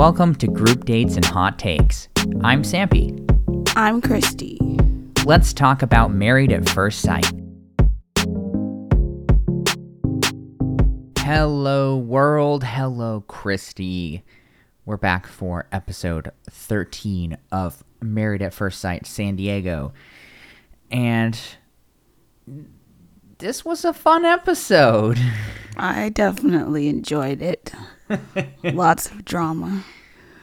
Welcome to Group Dates and Hot Takes. I'm Sampy. I'm Christy. Let's talk about Married at First Sight. Hello, world. Hello, Christy. We're back for episode 13 of Married at First Sight San Diego. And this was a fun episode. I definitely enjoyed it. Lots of drama.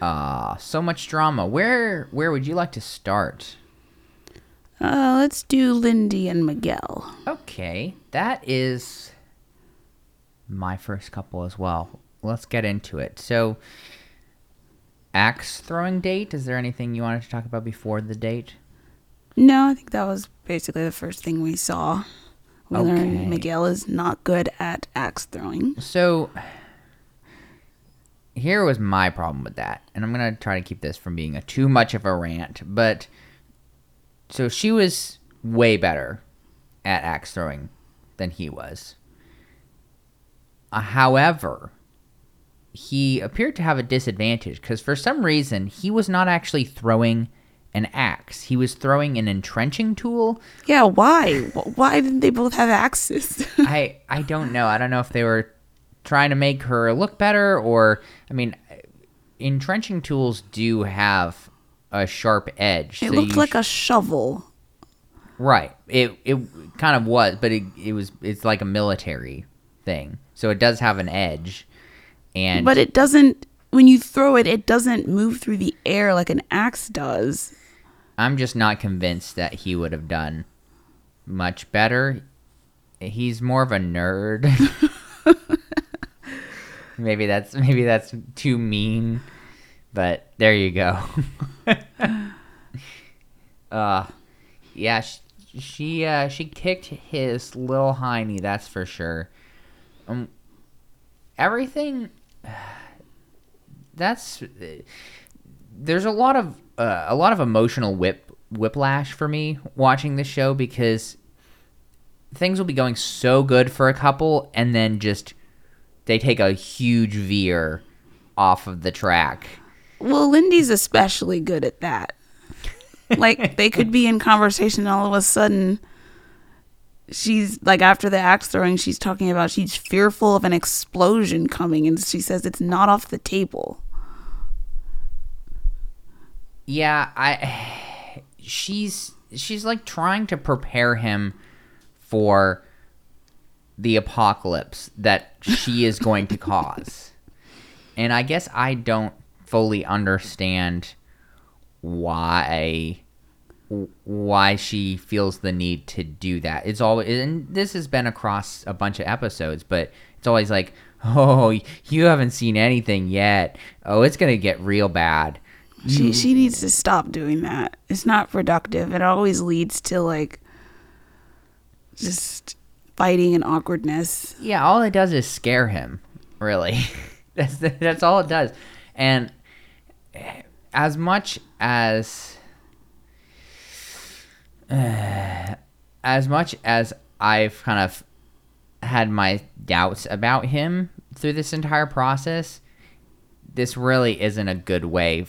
Ah, so much drama. Where where would you like to start? Uh, let's do Lindy and Miguel. Okay, that is my first couple as well. Let's get into it. So, axe throwing date. Is there anything you wanted to talk about before the date? No, I think that was basically the first thing we saw. We Okay. learned Miguel is not good at axe throwing. So, here was my problem with that, and I'm gonna try to keep this from being a too much of a rant. But so she was way better at axe throwing than he was. Uh, however, he appeared to have a disadvantage because for some reason he was not actually throwing an axe. He was throwing an entrenching tool. Yeah, why? Why didn't they both have axes? I I don't know. I don't know if they were trying to make her look better or I mean entrenching tools do have a sharp edge. it so looked like sh- a shovel. Right. It it kind of was, but it it was it's like a military thing. So it does have an edge. And But it doesn't, when you throw it, it doesn't move through the air like an axe does. I'm just not convinced that he would have done much better. He's more of a nerd. maybe that's maybe that's too mean, but there you go. uh yeah, she, she uh she kicked his little hiney, that's for sure. Um everything that's there's a lot of uh, a lot of emotional whip whiplash for me watching this show because things will be going so good for a couple and then just they take a huge veer off of the track. Well, Lindy's especially good at that. Like they could be in conversation and all of a sudden she's like after the axe throwing she's talking about she's fearful of an explosion coming and she says it's not off the table. Yeah, I she's she's like trying to prepare him for the apocalypse that she is going to cause. And I guess I don't fully understand why why she feels the need to do that. It's always and this has been across a bunch of episodes, but it's always like, "Oh, you haven't seen anything yet. Oh, it's going to get real bad." She mm. she needs to stop doing that. It's not productive. It always leads to like just fighting and awkwardness. Yeah, all it does is scare him. Really, that's that's all it does. And as much as as much as I've kind of had my doubts about him through this entire process, this really isn't a good way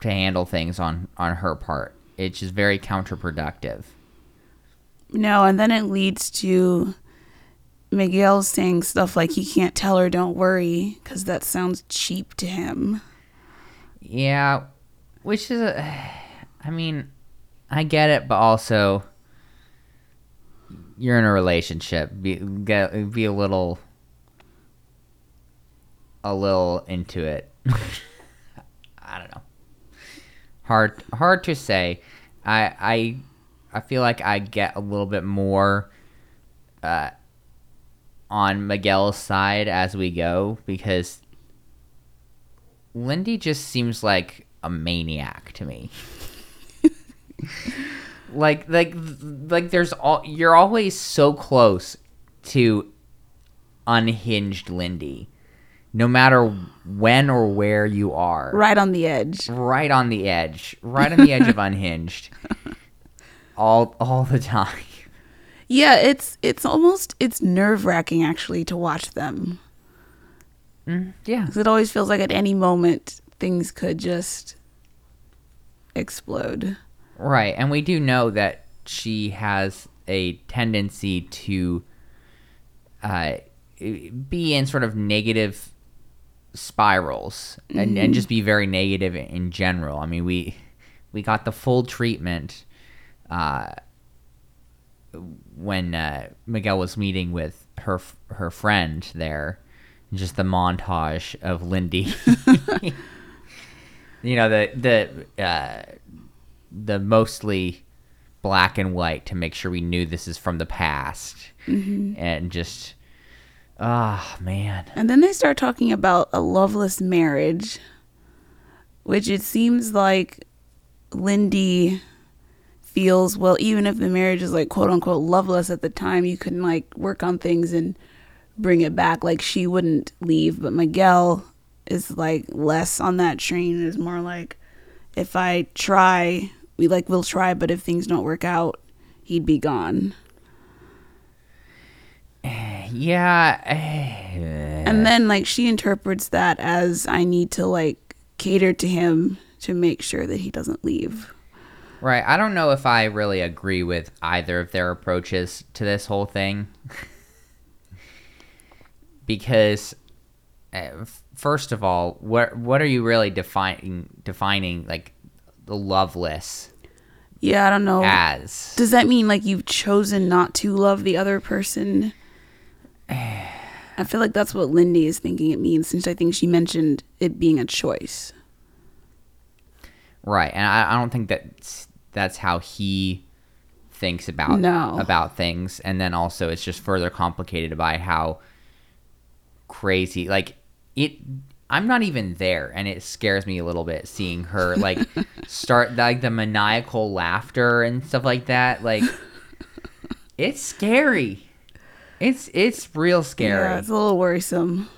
to handle things on on her part. It's just very counterproductive. No, and then it leads to Miguel saying stuff like he can't tell her don't worry because that sounds cheap to him. Yeah, which is a, I mean, I get it, but also you're in a relationship. Be get be a little a little into it. I don't know. Hard hard to say. I I I feel like I get a little bit more uh on Miguel's side as we go because Lindy just seems like a maniac to me. like like like there's all you're always so close to unhinged Lindy. No matter when or where you are. Right on the edge. Right on the edge. Right on the edge of unhinged. All all the time. Yeah, it's it's almost it's nerve wracking actually to watch them. Mm, yeah. 'Cause it always feels like at any moment things could just explode. Right, and we do know that she has a tendency to uh, be in sort of negative spirals and, and just be very negative in general. I mean, we we got the full treatment uh, when uh, Miguel was meeting with her her friend there. Just the montage of Lindy. you know the the uh, the mostly black and white to make sure we knew this is from the past, and just ah man, And then they start talking about a loveless marriage, which it seems like Lindy feels well, even if the marriage is like quote unquote loveless at the time, you can like work on things and bring it back. Like she wouldn't leave, but Miguel is like less on that train. Is more like if I try, we like we'll try, but if things don't work out, he'd be gone. yeah. And then like she interprets that as I need to like cater to him to make sure that he doesn't leave. Right. I don't know if I really agree with either of their approaches to this whole thing. because uh, first of all, what what are you really defining defining like the loveless Yeah, I don't know. as? Does that mean like you've chosen not to love the other person? I feel like that's what Lindy is thinking it means since I think she mentioned it being a choice. Right. And I, I don't think that that's how he thinks about No. about things and then also it's just further complicated by how crazy like it I'm not even there and it scares me a little bit seeing her like start like the maniacal laughter and stuff like that like it's scary it's it's real scary Yeah, it's a little worrisome.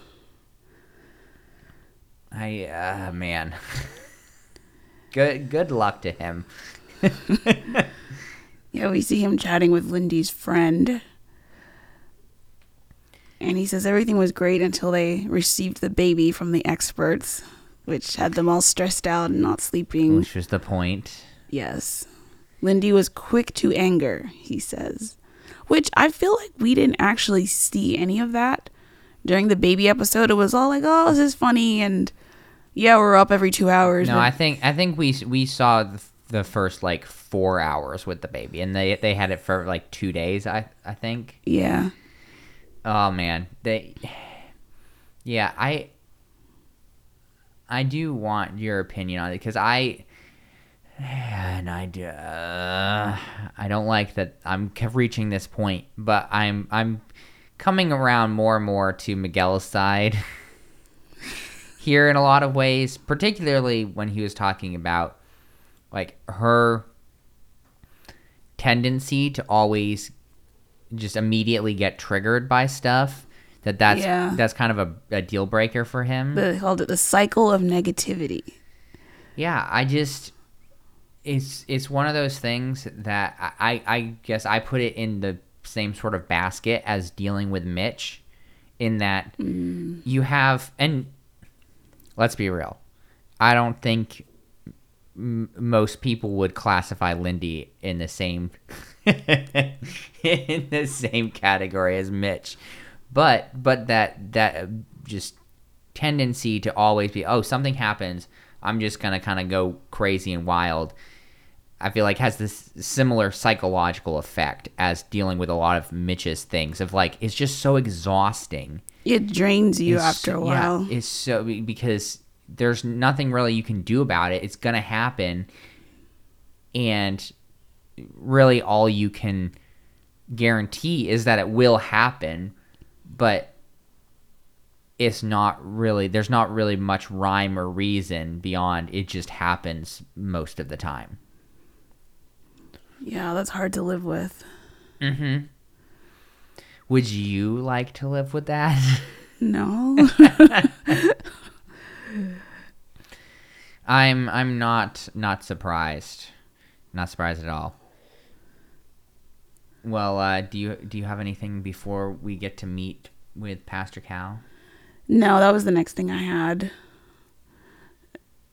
I uh man good good luck to him Yeah, we see him chatting with Lindy's friend. And he says everything was great until they received the baby from the experts, which had them all stressed out and not sleeping. which was the point Yes. Lindy was quick to anger, he says. Which I feel like we didn't actually see any of that during the baby episode. It was all like, oh, this is funny. And yeah, we're up every two hours. No, I think I think we we saw the, the first like four hours with the baby, and they they had it for like two days. I I think. yeah. Oh man, they. Yeah, I. I do want your opinion on it because I. And I do. Uh, I don't like that I'm reaching this point, but I'm I'm coming around more and more to Miguel's side here in a lot of ways, particularly when he was talking about like her tendency to always just immediately get triggered by stuff that that's Yeah. that's kind of a, a deal breaker for him They called it the cycle of negativity. yeah i just it's it's one of those things that I, I guess i put it in the same sort of basket as dealing with mitch in that mm. you have and let's be real i don't think m- most people would classify lindy in the same in the same category as mitch. But but that that just tendency to always be oh something happens i'm just gonna kind of go crazy and wild i feel like has this similar psychological effect as dealing with a lot of mitch's things of like it's just so exhausting It drains you it's- after a while. Yeah, it's so because there's nothing really you can do about it. It's gonna happen, and really all you can guarantee is that it will happen, but it's not really. There's not really much rhyme or reason beyond it. Just happens most of the time. Yeah, that's hard to live with. Mm-hmm. Would you like to live with that? No. I'm I'm not not surprised. Not surprised at all. Well, uh, do you do you have anything before we get to meet with Pastor Cal? no, that was the next thing I had.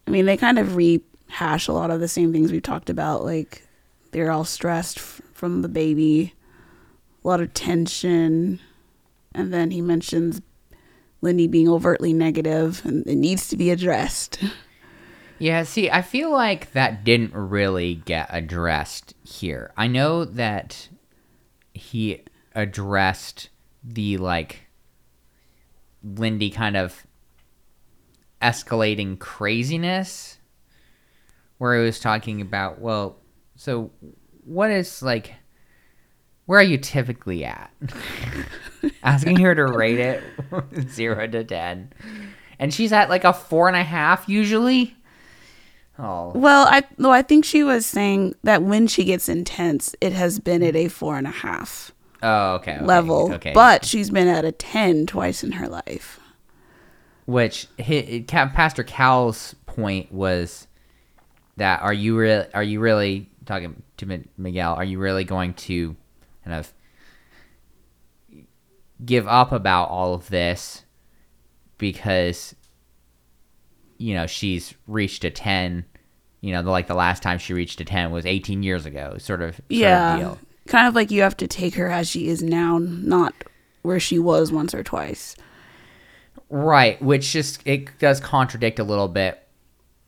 I mean, they kind of rehash a lot of the same things we've talked about. Like, they're all stressed f- from the baby, a lot of tension. And then he mentions Lindy being overtly negative and it needs to be addressed. Yeah, see, I feel like that didn't really get addressed here. I know that he addressed the like Lindy kind of escalating craziness where he was talking about, well, so what is like where are you typically at? Asking her to rate it zero to ten. And she's at like a four and a half usually. Oh. Well, I no, I think she was saying that when she gets intense, it has been at a four and a half Oh, okay. okay, level, Okay. but she's been at a ten twice in her life. which hi Ca- Pastor Cal's point was that are you really are you really talking to Miguel? Are you really going to kind of give up about all of this because you know she's reached a ten? You know, the, like the last time she reached a ten was eighteen years ago, sort of. Sort yeah, Of deal. kind of like you have to take her as she is now, not where she was once or twice. Right, which just it does contradict a little bit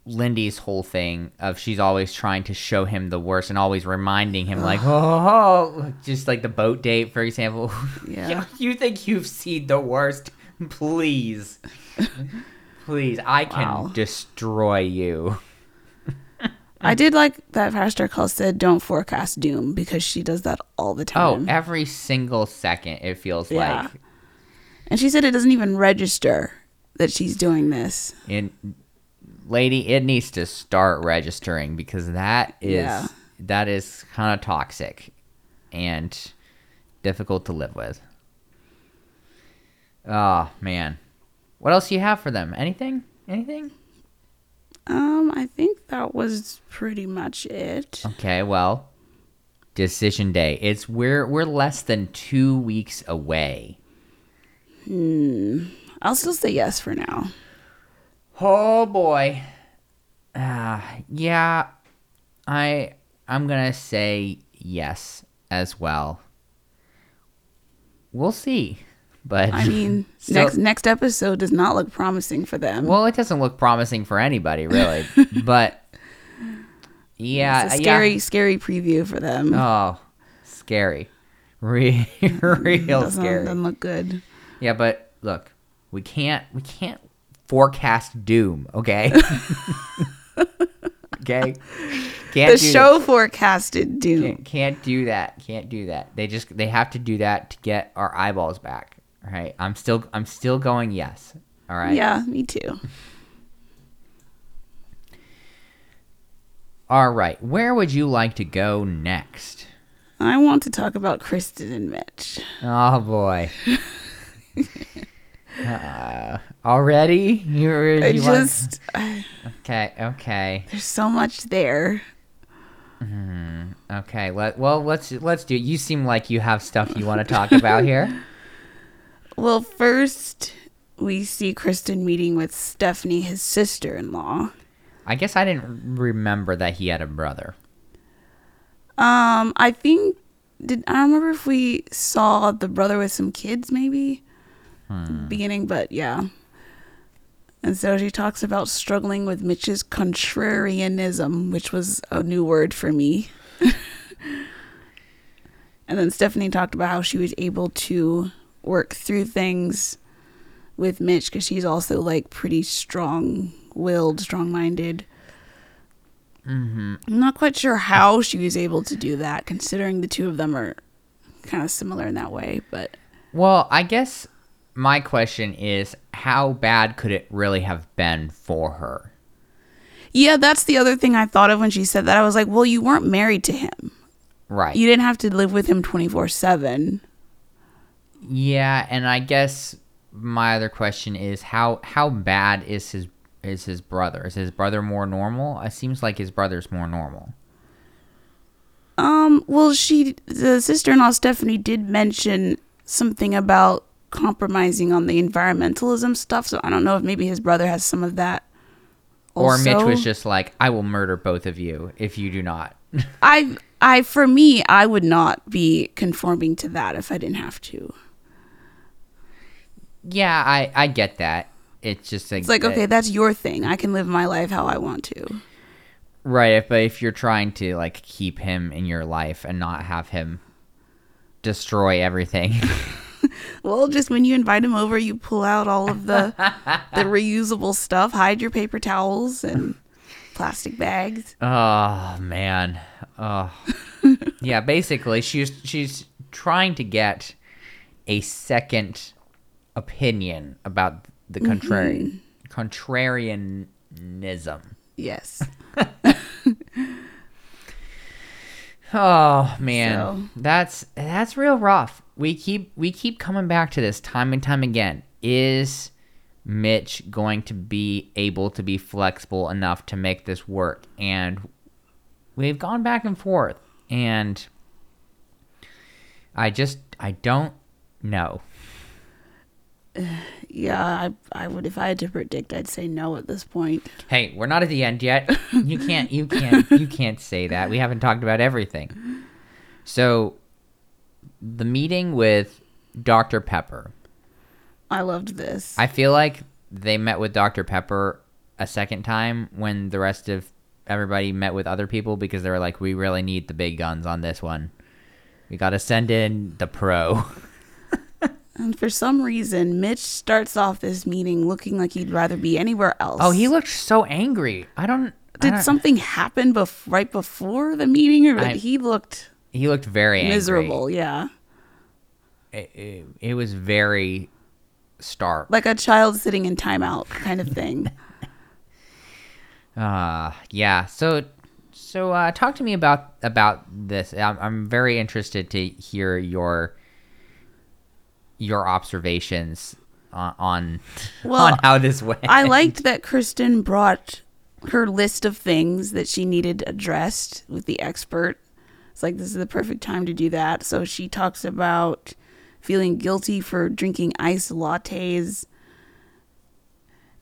Lindy's whole thing of she's always trying to show him the worst and always reminding him like, oh, just like the boat date, for example. Yeah. you think you've seen the worst? Please, please, I can Wow. destroy you. I did like that Pastor Cal said, "Don't forecast doom" because she does that all the oh, time. Oh, every single second it feels Yeah. like and she said it doesn't even register that she's doing this. it, lady, it needs to start registering because that is Yeah. that is kind of toxic and difficult to live with. Oh man, what else do you have for them? Anything? Anything? Um, I think that was pretty much it. Okay, well, decision day. It's we're we're less than two weeks away. Hmm. I'll still say yes for now. Oh boy. Uh, yeah, I I'm gonna say yes as well. We'll see, but I mean, Still- next next episode does not look promising for them. well, it doesn't look promising for anybody really. but yeah, it's a yeah. scary, scary preview for them. Oh, scary, real, real doesn't, scary. doesn't look good. Yeah, but look, we can't we can't forecast doom, okay? okay? Can't The show forecasted doom. can't, can't do that. Can't do that. They just they have to do that to get our eyeballs back. All right? I'm still I'm still going yes. All right? Yeah, me too. All right. Where would you like to go next? I want to talk about Kristen and Mitch. Oh boy. uh, already? You're you want- just Okay, okay. there's so much there. Okay, let well let's let's do. it. You seem like you have stuff you want to talk about here. Well, first we see Kristen meeting with Stephanie, his sister-in-law. I guess I didn't remember that he had a brother. Um, I think did I don't remember if we saw the brother with some kids maybe Hmm. beginning, but yeah. And so she talks about struggling with Mitch's contrarianism, which was a new word for me. and then Stephanie talked about how she was able to work through things with Mitch because she's also like pretty strong willed, strong minded. Mm-hmm. I'm not quite sure how she was able to do that, considering the two of them are kind of similar in that way. But Well, I guess my question is how bad could it really have been for her? yeah, that's the other thing I thought of when she said that. I was like, well, you weren't married to him. Right. You didn't have to live with him 24 7. yeah, and I guess my other question is how how bad is his is his brother? Is his brother more normal? It seems like his brother's more normal. Um, well, she, the sister in law Stephanie did mention something about compromising on the environmentalism stuff. So I don't know if maybe his brother has some of that or Mitch was just like, "I will murder both of you if you do not." I I for me, I would not be conforming to that if I didn't have to. yeah, I I get that. It's just like, It's like, okay, that's your thing. I can live my life how I want to. right? But if you're trying to like keep him in your life and not have him destroy everything, Well, just when you invite them over, you pull out all of the the reusable stuff, hide your paper towels and plastic bags. Oh man. Oh. yeah, basically she's she's trying to get a second opinion about the mm-hmm. contrarian contrarianism. Yes. Oh man. So- That's that's real rough. We keep we keep coming back to this time and time again. Is Mitch going to be able to be flexible enough to make this work? And we've gone back and forth and I just I don't know. Yeah, I I would if I had to predict, I'd say no at this point. Hey, we're not at the end yet. You can't you can't you can't say that. We haven't talked about everything. So the meeting with Dr. Pepper. I loved this. I feel like they met with Dr. Pepper a second time when the rest of everybody met with other people because they were like, we really need the big guns on this one. We got to send in the pro. and for some reason, Mitch starts off this meeting looking like he'd rather be anywhere else. Oh, he looked so angry. I don't. I did don't- something happen bef- right before the meeting, or I- he looked He looked very angry. miserable? Yeah, It, it, it was very stark. like a child sitting in timeout kind of thing. Uh yeah. So so uh talk to me about about this. I'm I'm very interested to hear your your observations on on, Well, on how this went. I liked that Kristen brought her list of things that she needed addressed with the expert. It's like this is the perfect time to do that. So she talks about feeling guilty for drinking iced lattes.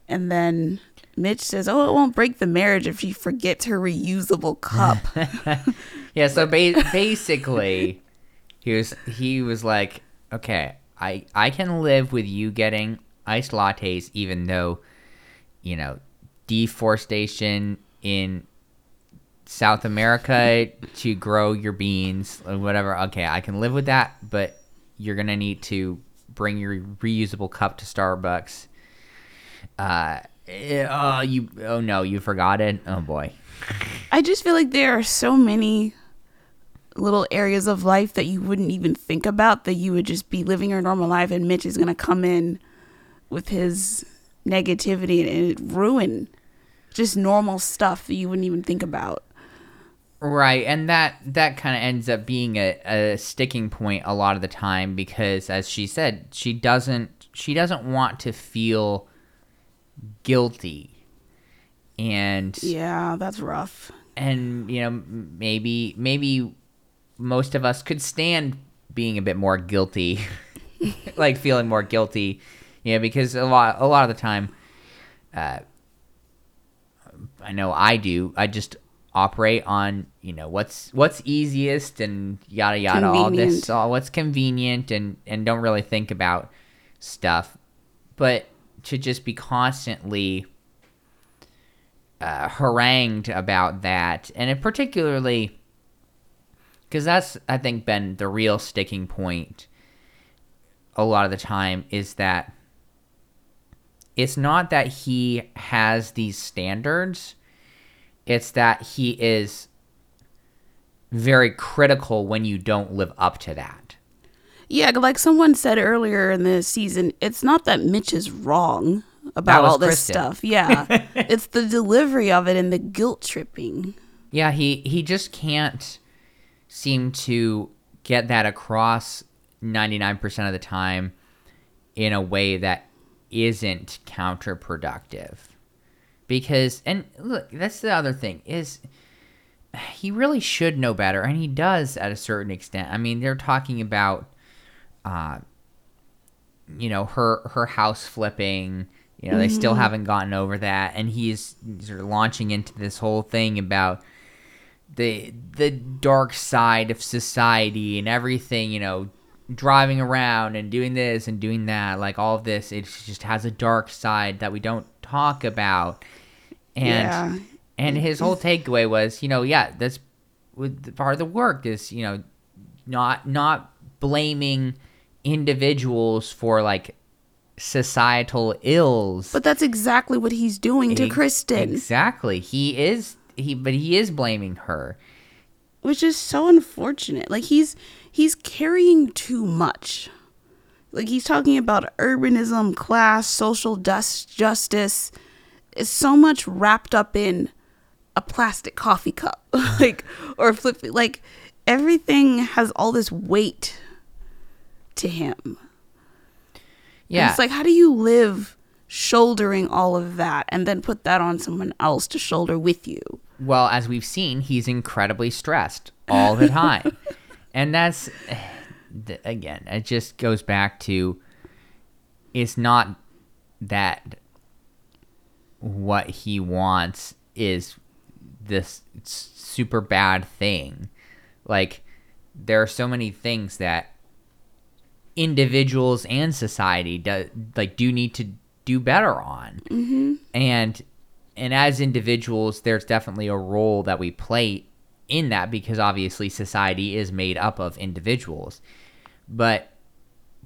And then Mitch says, "Oh, it won't break the marriage if she forgets her reusable cup." Yeah, so ba- basically he was he was like, "Okay, I I can live with you getting iced lattes even though you know, deforestation in South America to grow your beans or whatever. Okay, I can live with that, but you're to need to bring your reusable cup to Starbucks." Uh eh, oh, you oh no, you forgot it. Oh boy. I just feel like there are so many little areas of life that you wouldn't even think about that you would just be living your normal life and Mitch is to come in with his negativity and it ruin just normal stuff that you wouldn't even think about. Right, and that that kind of ends up being a, a sticking point a lot of the time because, as she said, she doesn't she doesn't want to feel guilty, and Yeah, that's rough. and you know maybe maybe most of us could stand being a bit more guilty, like feeling more guilty, you know, because a lot a lot of the time, uh, I know I do. I just operate on you know what's what's easiest and yada yada all this all what's convenient and and don't really think about stuff. But to just be constantly uh, harangued about that and it particularly because that's i think been the real sticking point a lot of the time is that it's not that he has these standards it's that he is very critical when you don't live up to that Yeah, like someone said earlier in the season, it's not that Mitch is wrong about all this Kristen. stuff. Yeah. it's the delivery of it and the guilt tripping. Yeah, he he just can't seem to get that across 99% of the time in a way that isn't counterproductive. Because and look, that's the other thing is he really should know better and he does at a certain extent. I mean, they're talking about uh you know, her her house flipping You know, they still haven't gotten over that, and he's sort of launching into this whole thing about the the dark side of society and everything. You know, driving around and doing this and doing that, like all of this, it just has a dark side that we don't talk about. And Yeah. and his whole takeaway was, you know, yeah, that's with part of the work is, you know, not not blaming individuals for like societal ills. But that's exactly what he's doing to Ex- Kristen, Exactly. He is he but he is blaming her. which is so unfortunate. Like he's he's carrying too much. Like he's talking about urbanism, class, social dust, justice. It's so much wrapped up in a plastic coffee cup, like or flip. Like everything has all this weight to him. And Yeah. it's like, how do you live shouldering all of that and then put that on someone else to shoulder with you? Well, as we've seen, he's incredibly stressed all the time. and that's, again, it just goes back to it's not that what he wants is this super bad thing. Like, there are so many things that individuals and society do, like do need to do better on. Mm-hmm. And and as individuals there's definitely a role that we play in that because obviously society is made up of individuals. But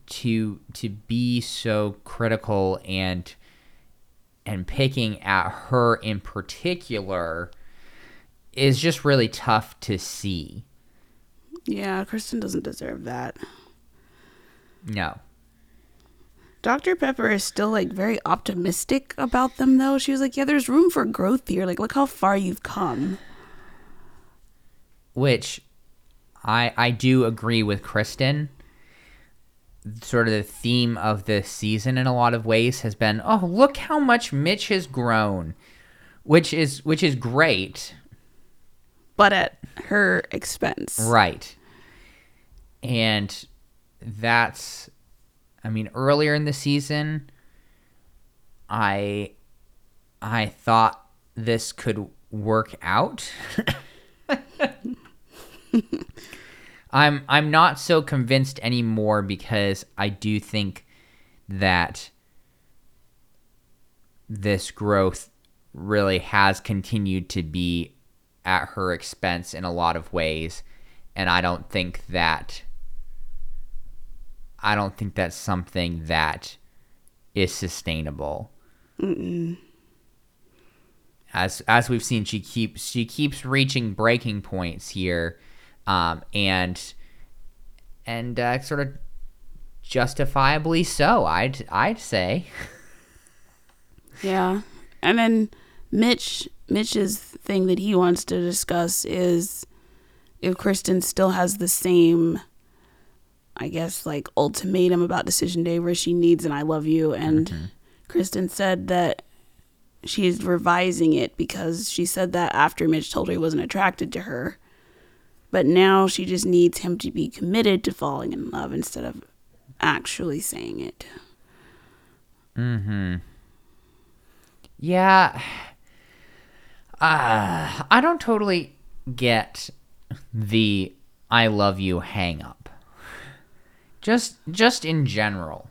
to to be so critical and and picking at her in particular is just really tough to see Yeah, Kristen doesn't deserve that. no Dr. Pepper is still like very optimistic about them though. She was like, "Yeah, there's room for growth here. Like, look how far you've come." which I I do agree with Kristen. Sort of the theme of this season in a lot of ways has been, oh, look how much Mitch has grown, which is which is great, But at her expense. right? And that's, I mean, earlier in the season, I I thought this could work out. I'm I'm not so convinced anymore because I do think that this growth really has continued to be at her expense in a lot of ways. And I don't think that I don't think that's something that is sustainable. As as we've seen, she keeps she keeps reaching breaking points here, um, and and uh, sort of justifiably so. I'd I'd say. Yeah. And then Mitch Mitch's thing that he wants to discuss is if Kristen still has the same I guess like ultimatum about decision day where she needs an I love you and Kristen said that she's revising it because she said that after Mitch told her he wasn't attracted to her. But now she just needs him to be committed to falling in love instead of actually saying it. Mm-hmm. Yeah. Uh, I don't totally get the I love you hang up. Just just in general.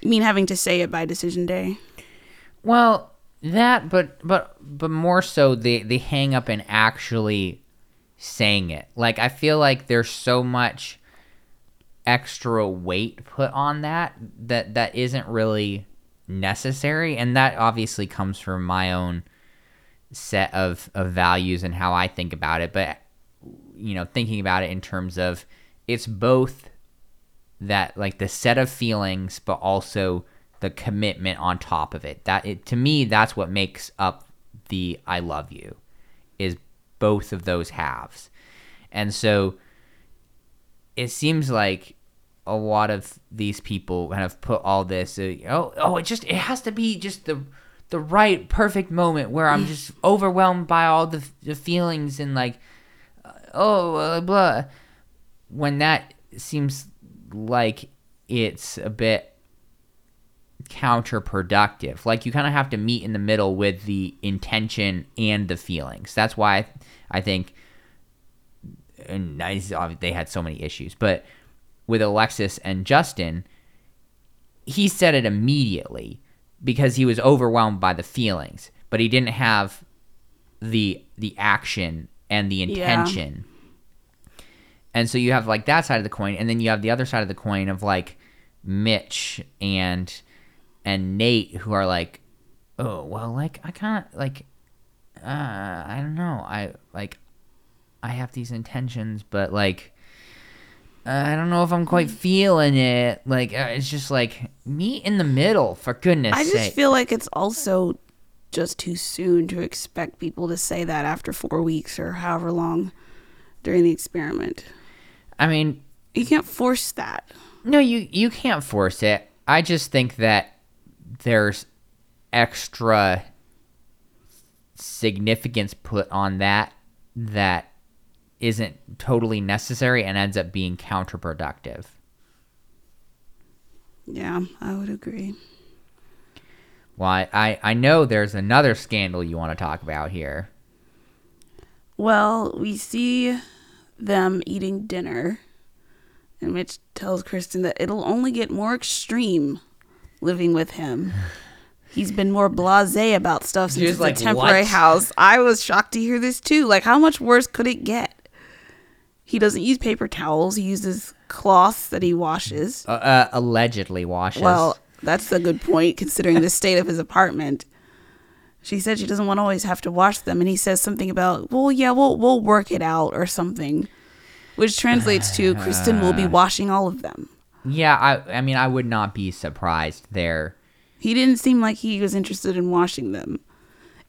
You mean having to say it by decision day? Well, that but but but more so the the hang up in actually saying it. Like I feel like there's so much extra weight put on that that that isn't really necessary. And that obviously comes from my own set of of values and how I think about it. But you know thinking about it in terms of it's both that like the set of feelings but also the commitment on top of it. That it to me that's what makes up the i love you is both of those halves. And so it seems like a lot of these people kind of put all this uh, oh oh it just it has to be just the the right perfect moment where i'm just overwhelmed by all the, the feelings and like uh, oh uh, blah. When that seems like it's a bit counterproductive. Like you kind of have to meet in the middle with the intention and the feelings. That's why I, I think and nice they had so many issues, but with Alexis and Justin, he said it immediately because he was overwhelmed by the feelings, but he didn't have the the action and the intention. Yeah. And so you have like that side of the coin and then you have the other side of the coin of like Mitch and and Nate who are like oh well like I kind of like uh I don't know. I like I have these intentions but like I don't know if I'm quite feeling it. Like uh, it's just like meet in the middle for goodness sake. I just sake. feel like it's also just too soon to expect people to say that after 4 weeks or however long during the experiment. I mean, you can't force that. No, you you can't force it. I just think that there's extra significance put on that that isn't totally necessary and ends up being counterproductive. Yeah, I would agree. Well, I, I, I know there's another scandal you want to talk about here. Well, we see them eating dinner, and Mitch tells Kristen that it'll only get more extreme living with him. He's been more blasé about stuff since it's like, a temporary what? house. I was shocked to hear this too. Like, how much worse could it get? He doesn't use paper towels. He uses cloths that he washes. Uh, uh, allegedly washes. Well, that's a good point considering the state of his apartment. She said she doesn't want to always have to wash them, and he says something about, "Well, yeah, we'll we'll work it out" or something, which translates to Kristen will be washing all of them. Yeah, I I mean I would not be surprised there. He didn't seem like he was interested in washing them.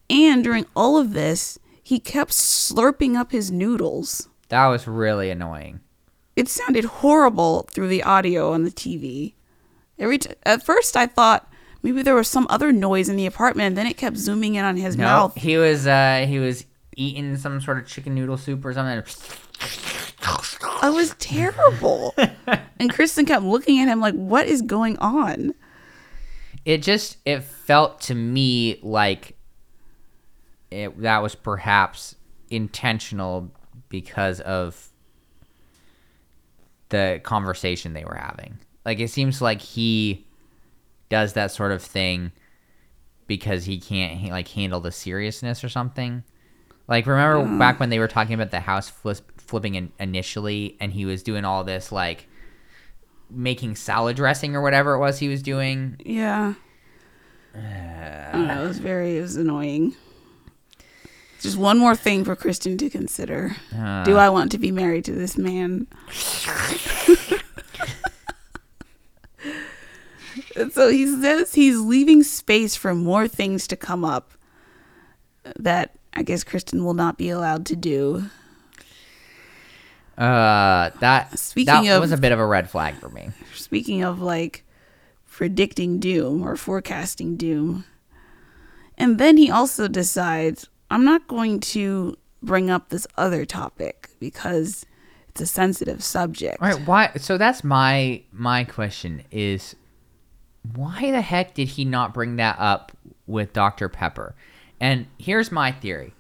And during all of this, he kept slurping up his noodles. That was really annoying. It sounded horrible through the audio on the TV. Every t- at first, I thought maybe there was some other noise in the apartment. And then it kept zooming in on his no, mouth. He was uh, he was eating some sort of chicken noodle soup or something. It was terrible. and Kristen kept looking at him like, "What is going on?" It just it felt to me like it that was perhaps intentional because of the conversation they were having. Like it seems like he does that sort of thing because he can't like handle the seriousness or something. Like remember mm. back when they were talking about the house flip, flipping in, initially, and he was doing all this like making salad dressing or whatever it was he was doing. Yeah. Uh, I don't know. It was very. It was annoying. Just one more thing for Kristen to consider. Uh, Do I want to be married to this man? so he says he's leaving space for more things to come up that I guess Kristen will not be allowed to do. Uh, that speaking that of, was a bit of a red flag for me. Speaking of like predicting doom or forecasting doom, and then he also decides I'm not going to bring up this other topic because it's a sensitive subject. All right, why so that's my my question is why the heck did he not bring that up with Dr. Pepper? And here's my theory.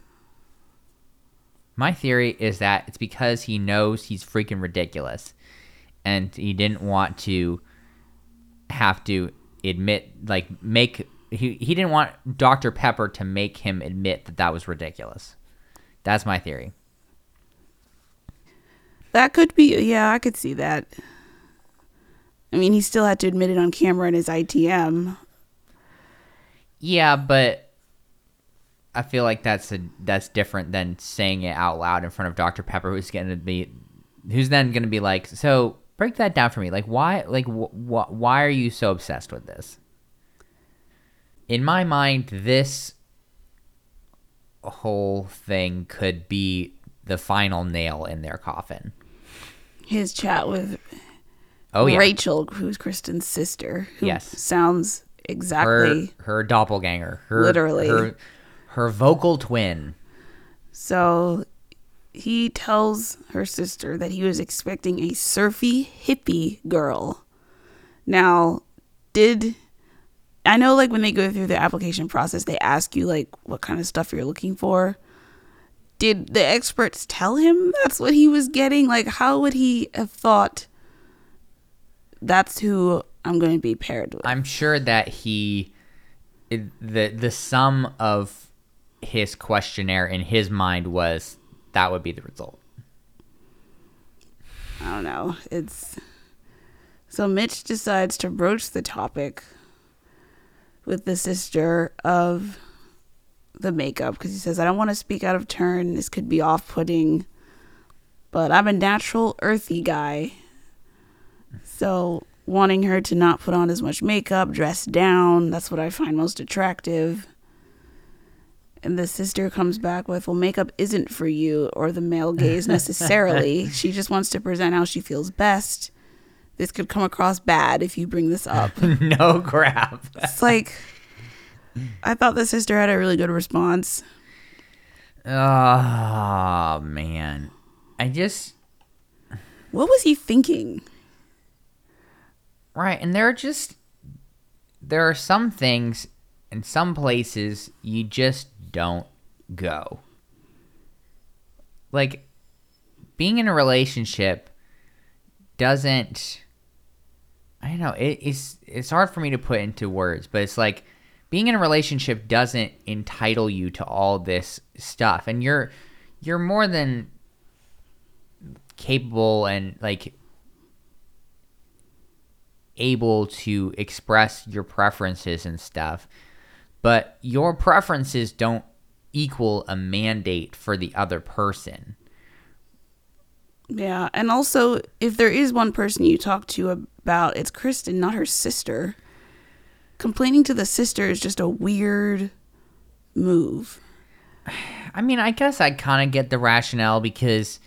My theory is that it's because he knows he's freaking ridiculous and he didn't want to have to admit like make he he didn't want Dr. Pepper to make him admit that that was ridiculous. That's my theory. That could be yeah, I could see that. I mean, he still had to admit it on camera in his ITM. Yeah, but I feel like that's a that's different than saying it out loud in front of Dr. Pepper, who's going to be, who's then going to be like, so break that down for me. Like, why, like, wh-, wh- why are you so obsessed with this? In my mind, this whole thing could be the final nail in their coffin. His chat with Oh yeah, Rachel, who's Kristen's sister. Who yes, sounds exactly her, her doppelganger. Her, literally, her, her vocal twin. So he tells her sister that he was expecting a surfy hippie girl. Now, did I know like when they go through the application process, they ask you like what kind of stuff you're looking for. Did the experts tell him that's what he was getting? Like, how would he have thought that's who I'm going to be paired with? I'm sure that he the the sum of his questionnaire in his mind was that would be the result. I don't know. It's so Mitch decides to broach the topic with the sister of the makeup because he says, I don't want to speak out of turn. This could be off putting, but I'm a natural, earthy guy. So, wanting her to not put on as much makeup, dress down, that's what I find most attractive. And the sister comes back with, Well, makeup isn't for you or the male gaze necessarily. she just wants to present how she feels best. This could come across bad if you bring this up. no crap. It's like, I thought the sister had a really good response. Oh man. I just What was he thinking? Right, and there are just there are some things in some places you just don't go. Like being in a relationship doesn't I don't know, it, it's it's hard for me to put into words, but it's like being in a relationship doesn't entitle you to all this stuff and you're you're more than capable and like able to express your preferences and stuff, but your preferences don't equal a mandate for the other person. Yeah, and also if there is one person you talk to about, it's Kristen, not her sister. Complaining to the sister is just a weird move. I mean, I guess I kind of get the rationale because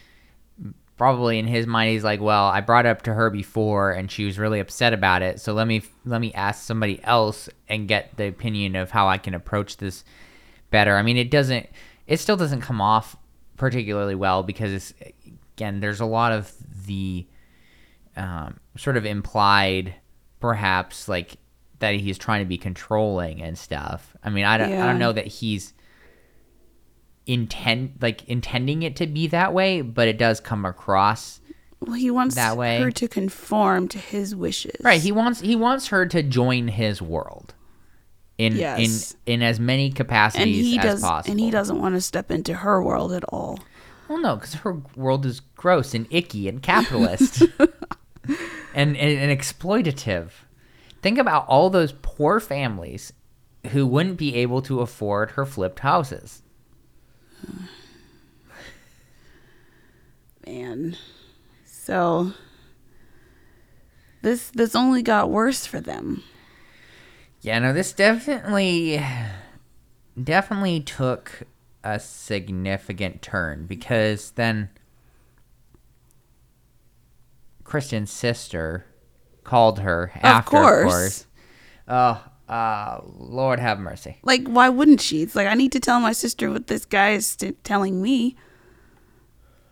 probably in his mind he's like, "Well, I brought it up to her before and she was really upset about it, so let me let me ask somebody else and get the opinion of how I can approach this better." I mean, it doesn't it still doesn't come off particularly well because it's again, there's a lot of the um, sort of implied perhaps like that he's trying to be controlling and stuff. I mean, I don't I don't know that he's intend like intending it to be that way, but it does come across Well, he wants That way. her to conform to his wishes. right. He wants he wants her to join his world in Yes. in in as many capacities and he as does, possible. and he doesn't want to step into her world at all. Well, no, because her world is gross and icky and capitalist and, and and exploitative. Think about all those poor families who wouldn't be able to afford her flipped houses. Oh, man, so this this only got worse for them. Yeah, no, this definitely definitely took a significant turn because then Kristen's sister called her after, course. of course. Oh, uh, Lord have mercy. Like, why wouldn't she? It's like I need to tell my sister what this guy is telling me.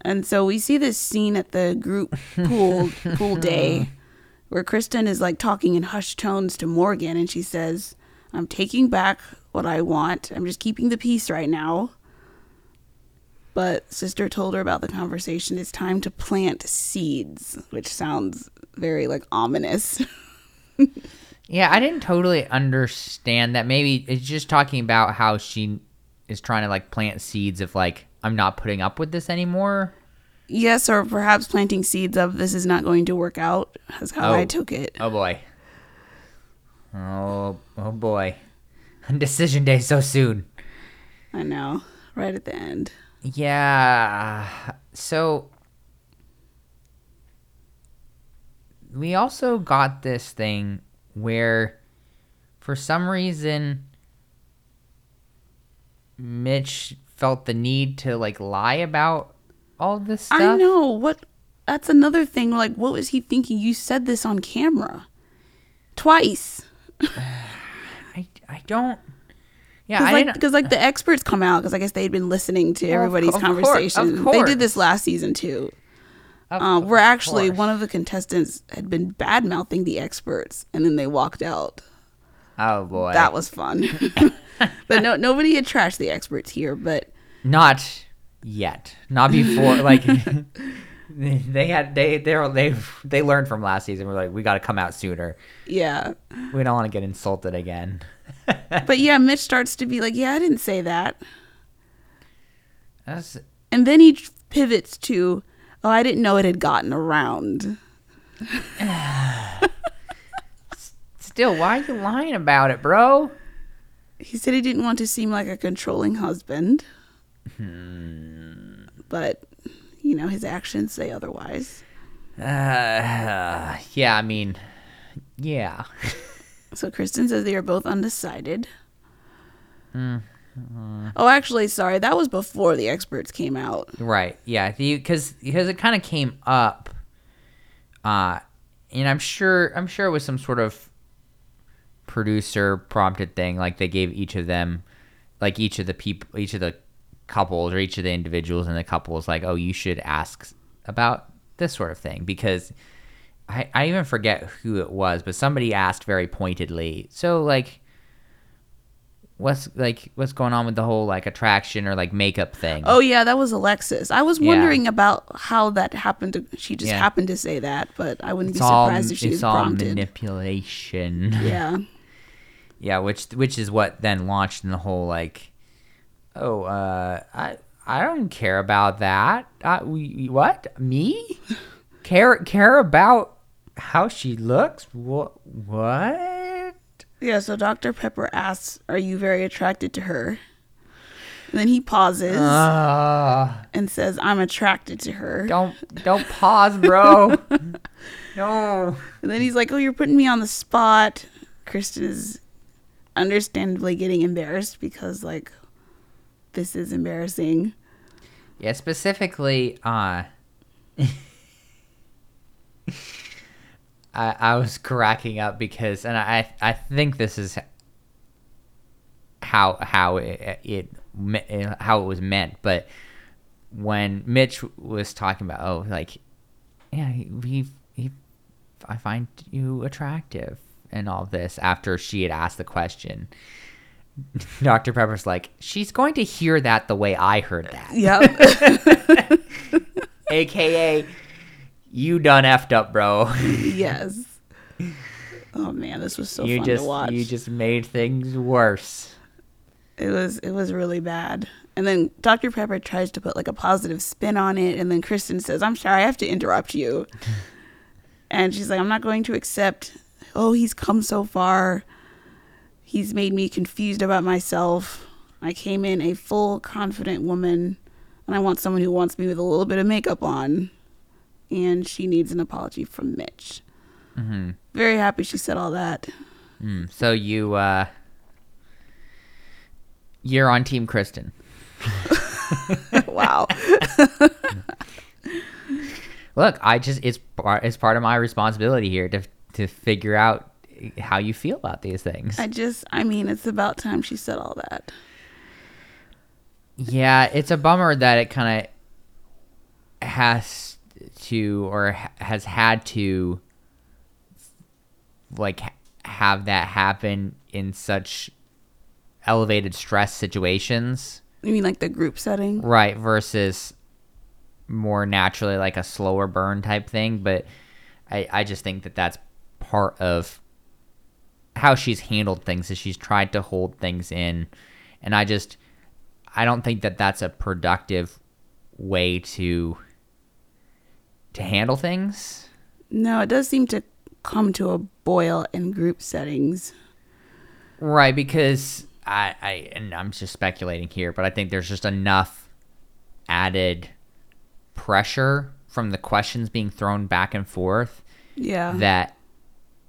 And so we see this scene at the group pool pool day, where Kristen is like talking in hushed tones to Morgan, and she says, "I'm taking back what I want. I'm just keeping the peace right now." But sister told her about the conversation. It's time to plant seeds, which sounds very like ominous. Yeah, I didn't totally understand that. Maybe it's just talking about how she is trying to like plant seeds of like I'm not putting up with this anymore. Yes, or perhaps planting seeds of this is not going to work out. That's how I Oh. took it. Oh boy. Oh, oh boy. Decision day so soon. I know. Right at the end. Yeah. So we also got this thing where for some reason Mitch felt the need to like lie about all this stuff. I know. What that's another thing. Like, what was he thinking? You said this on camera. Twice. I, I don't Yeah, Because I like, because like the experts come out because I guess they'd been listening to Well, everybody's of course, of conversation. They did this last season too. Um, where actually one of the contestants had been bad mouthing the experts, and then they walked out. Oh boy. That was fun. but no, nobody had trashed the experts here. But not yet. Not before. like they had they they they they learned from last season. We're like, we got to come out sooner. yeah, We don't want to get insulted again. but yeah, Mitch starts to be like, "Yeah, I didn't say that," That's and then he pivots to, "Oh, I didn't know it had gotten around." still. Why are you lying about it, bro? He said he didn't want to seem like a controlling husband, but you know his actions say otherwise. Uh, yeah. I mean, yeah. So Kristen says they are both undecided. Oh, actually, sorry, that was before the experts came out. Right. Yeah. Because because it kind of came up, uh, and I'm sure I'm sure it was some sort of producer prompted thing. Like they gave each of them, like each of the people, each of the couples or each of the individuals in the couples, like, oh, you should ask about this sort of thing because. I, I even forget who it was, but somebody asked very pointedly. So like, what's like what's going on with the whole like attraction or like makeup thing? Oh yeah, that was Alexis. I was Yeah. wondering about how that happened. To, she just Yeah. happened to say that, but I wouldn't it's be all surprised if she it's was all prompted. manipulation. yeah, yeah, which which is what then launched in the whole like, oh, uh, I I don't care about that. Uh, we, what me care care about how she looks? What what? Yeah. So Dr. Pepper asks, "Are you very attracted to her?" And then he pauses Uh, and says, "I'm attracted to her." don't don't pause, bro. no. And then he's like, "Oh, you're putting me on the spot." Kristen is understandably getting embarrassed because like this is embarrassing. Yeah, specifically, uh, I I was cracking up because, and I I think this is how how it, it how it was meant, but when Mitch was talking about, oh, like, yeah, he, he, he I find you attractive and all this after she had asked the question. Dr. Pepper's like, she's going to hear that the way I heard that. Yep. AKA, you done effed up, bro. yes. Oh man, this was so you fun just to watch. you just made things worse. It was it was really bad. And then Dr. Pepper tries to put like a positive spin on it and then Kristen says, "I'm sorry, I have to interrupt you." and she's like, "I'm not going to accept oh, he's come so far. He's made me confused about myself. I came in a full confident woman and I want someone who wants me with a little bit of makeup on." And she needs an apology from Mitch. hmm Very happy she said all that. Mm, so you uh, you're on Team Kristen. wow. Look, I just it's part it's part of my responsibility here to to figure out how you feel about these things. I just I mean, it's about time she said all that. Yeah, it's a bummer that it kind of has to or ha- has had to like ha- have that happen in such elevated stress situations, You mean like the group setting? right? Versus more naturally like a slower burn type thing. But I, I just think that that's part of how she's handled things is she's tried to hold things in and i just i don't think that that's a productive way to to handle things No, it does seem to come to a boil in group settings. right because i i and i'm just speculating here but i think there's just enough added pressure from the questions being thrown back and forth Yeah. that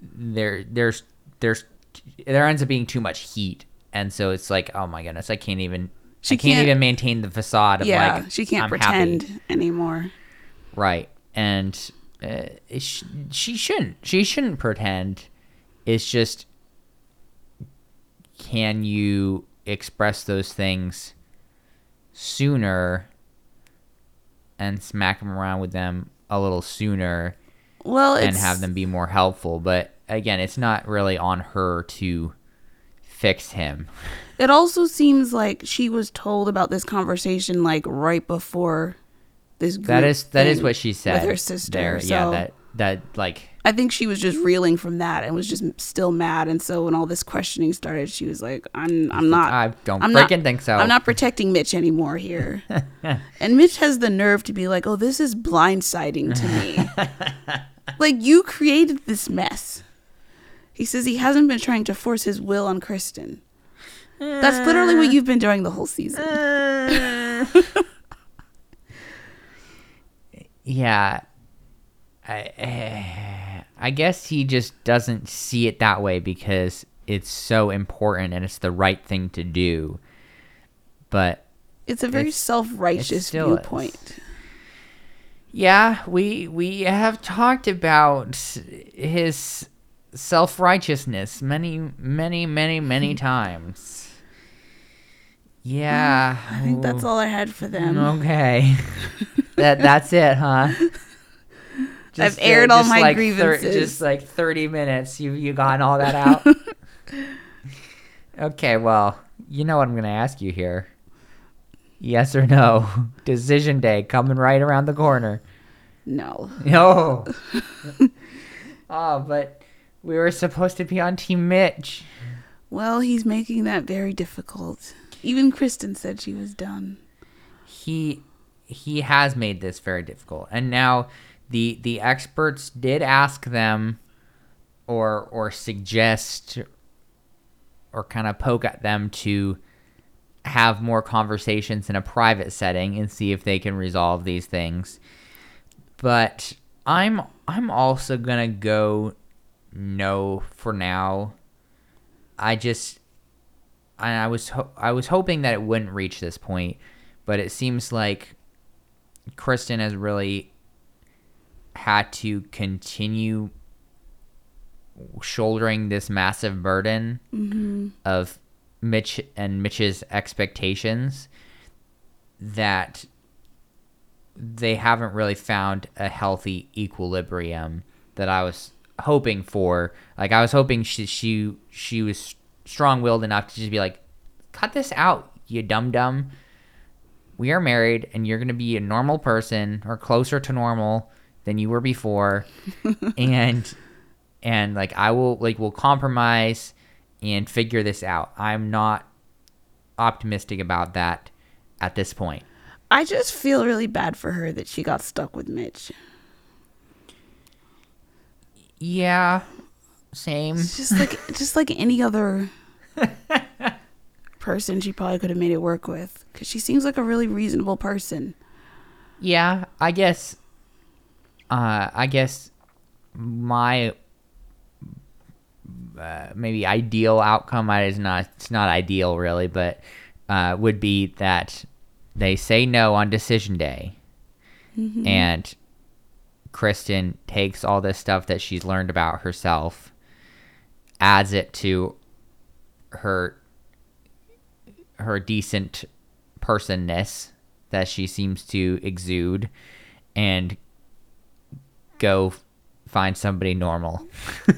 there there's there's there ends up being too much heat and so it's like oh my goodness i can't even She i can't, can't- even maintain the facade of yeah, like she can't I'm pretend happy. anymore. right and uh, it sh- she shouldn't she shouldn't pretend it's just can you express those things sooner and smack them around with them a little sooner Well, and have them be more helpful. But again, it's not really on her to fix him. It also seems like she was told about this conversation like right before this. That is that is what she said. with her sister. There. so Yeah, that that like I think she was just reeling from that and was just still mad. And so when all this questioning started, she was like, "I'm I'm not. I don't I'm freaking not, think so. I'm not protecting Mitch anymore here." and Mitch has the nerve to be like, "Oh, this is blindsiding to me. like you created this mess." He says he hasn't been trying to force his will on Kristen. That's literally what uh, you've been doing the whole season. Uh. yeah. I, eh, I guess he just doesn't see it that way because it's so important and it's the right thing to do. But It's a very It's- self-righteous still is. viewpoint. yeah, we we have talked about his self-righteousness many many many many times. Mm, yeah. I think that's all I had for them. Mm, okay. that that's it, huh? I've uh, aired all my thir- grievances. just like thirty minutes. You you gotten all that out. okay, well, you know what I'm gonna ask you here. Yes or no? Decision day coming right around the corner. No. No. oh, but we were supposed to be on Team Mitch. Well, he's making that very difficult. Even Kristen said she was done. he he has made this very difficult. And now the the experts did ask them or or suggest or kind of poke at them to have more conversations in a private setting and see if they can resolve these things. But i'm i'm also gonna go no for now. I just I was ho- I was hoping that it wouldn't reach this point, but it seems like Kristen has really had to continue shouldering this massive burden mm-hmm. of Mitch and Mitch's expectations that they haven't really found a healthy equilibrium that I was hoping for. Like I was hoping she she she was strong-willed enough to just be like, "Cut this out, you dum dum. We are married, and you're gonna be a normal person or closer to normal than you were before, and and like I will like we'll compromise and figure this out. I'm not optimistic about that at this point. I just feel really bad for her that she got stuck with Mitch. Yeah, same. It's just like just like any other person she probably could have made it work with cuz she seems like a really reasonable person. Yeah, I guess. Uh, I guess my uh, maybe ideal outcome is not it's not ideal really, but uh, would be that they say no on decision day, and Kristen takes all this stuff that she's learned about herself, adds it to her her decent personness that she seems to exude and go find somebody normal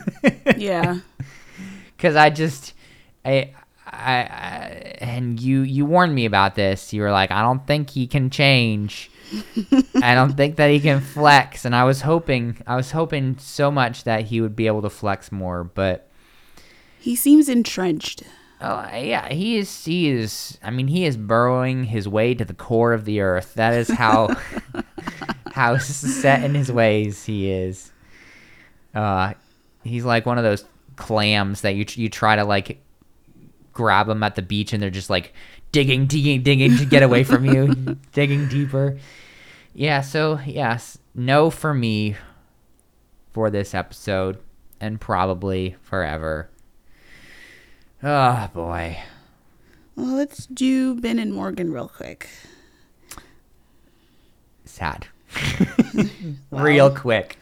Yeah. because i just I, I i and you you warned me about this you were like i don't think he can change i don't think that he can flex and i was hoping i was hoping so much that he would be able to flex more but He seems entrenched. Oh yeah, he is. He is. I mean, he is burrowing his way to the core of the earth. That is how how set in his ways he is. Uh, he's like one of those clams that you you try to like grab them at the beach, and they're just like digging, digging, digging to get away from you, digging deeper. Yeah. So yes, no for me for this episode, and probably forever. Oh boy. Well, let's do Ben and Morgan real quick. Sad. Real quick.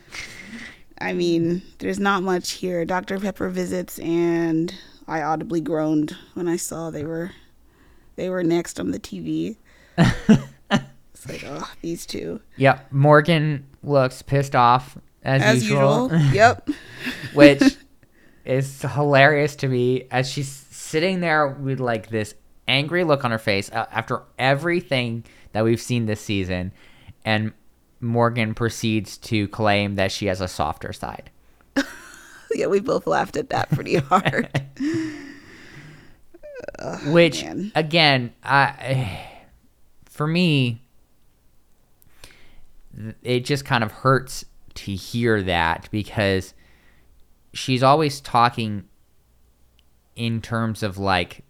I mean, there's not much here. Dr. Pepper visits and I audibly groaned when I saw they were they were next on the TV. it's like, oh, these two. Yep. Morgan looks pissed off as, As usual, usual. yep. which is hilarious to me as she's sitting there with like this angry look on her face uh, after everything that we've seen this season, and Morgan proceeds to claim that she has a softer side. yeah, we both laughed at that pretty hard. Which man. again, I for me, it just kind of hurts to hear that because she's always talking in terms of like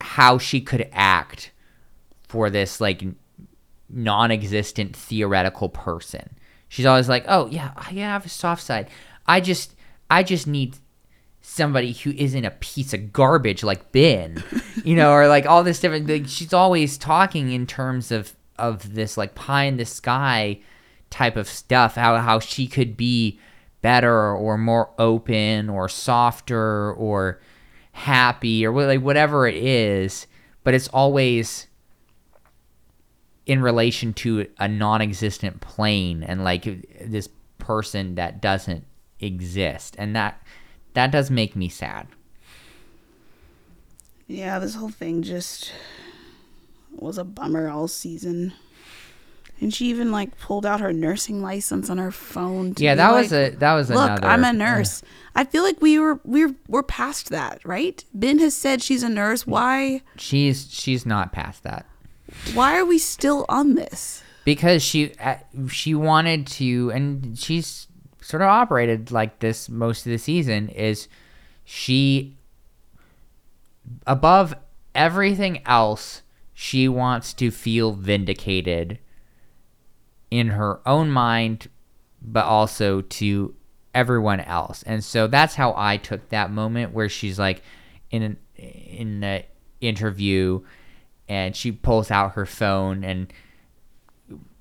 how she could act for this like non-existent theoretical person. She's always like, "Oh yeah, I have a soft side. I just, I just need somebody who isn't a piece of garbage like Ben, you know, or like all this different. Like, she's always talking in terms of of this like pie in the sky type of stuff. How how she could be better or more open or softer or happy or like whatever it is, but it's always in relation to a non-existent plane and like this person that doesn't exist and that that does make me sad yeah, this whole thing just was a bummer all season. And she even like pulled out her nursing license on her phone. To yeah that was like, a that was Look, another I'm a nurse. I feel like we were we're we're past that, right? Ben has said she's a nurse. Why she's she's not past that why are we still on this? because she uh, she wanted to and she's sort of operated like this most of the season is she above everything else she wants to feel vindicated in her own mind but also to everyone else. And so that's how i took that moment where she's like in an in the interview and she pulls out her phone and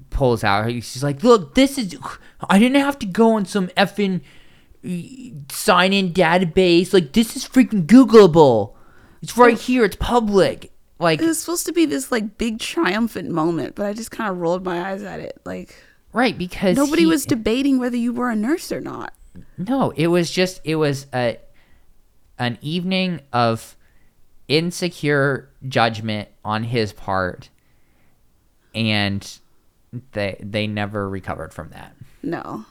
pulls out she's like look this is i didn't have to go on some effing sign in database. Like this is freaking googleable. It's right here. It's public like It was supposed to be this like big triumphant moment, but I just kind of rolled my eyes at it. Like right because nobody he- was debating whether you were a nurse or not. No, it was just it was a an evening of insecure judgment on his part and they they never recovered from that. No.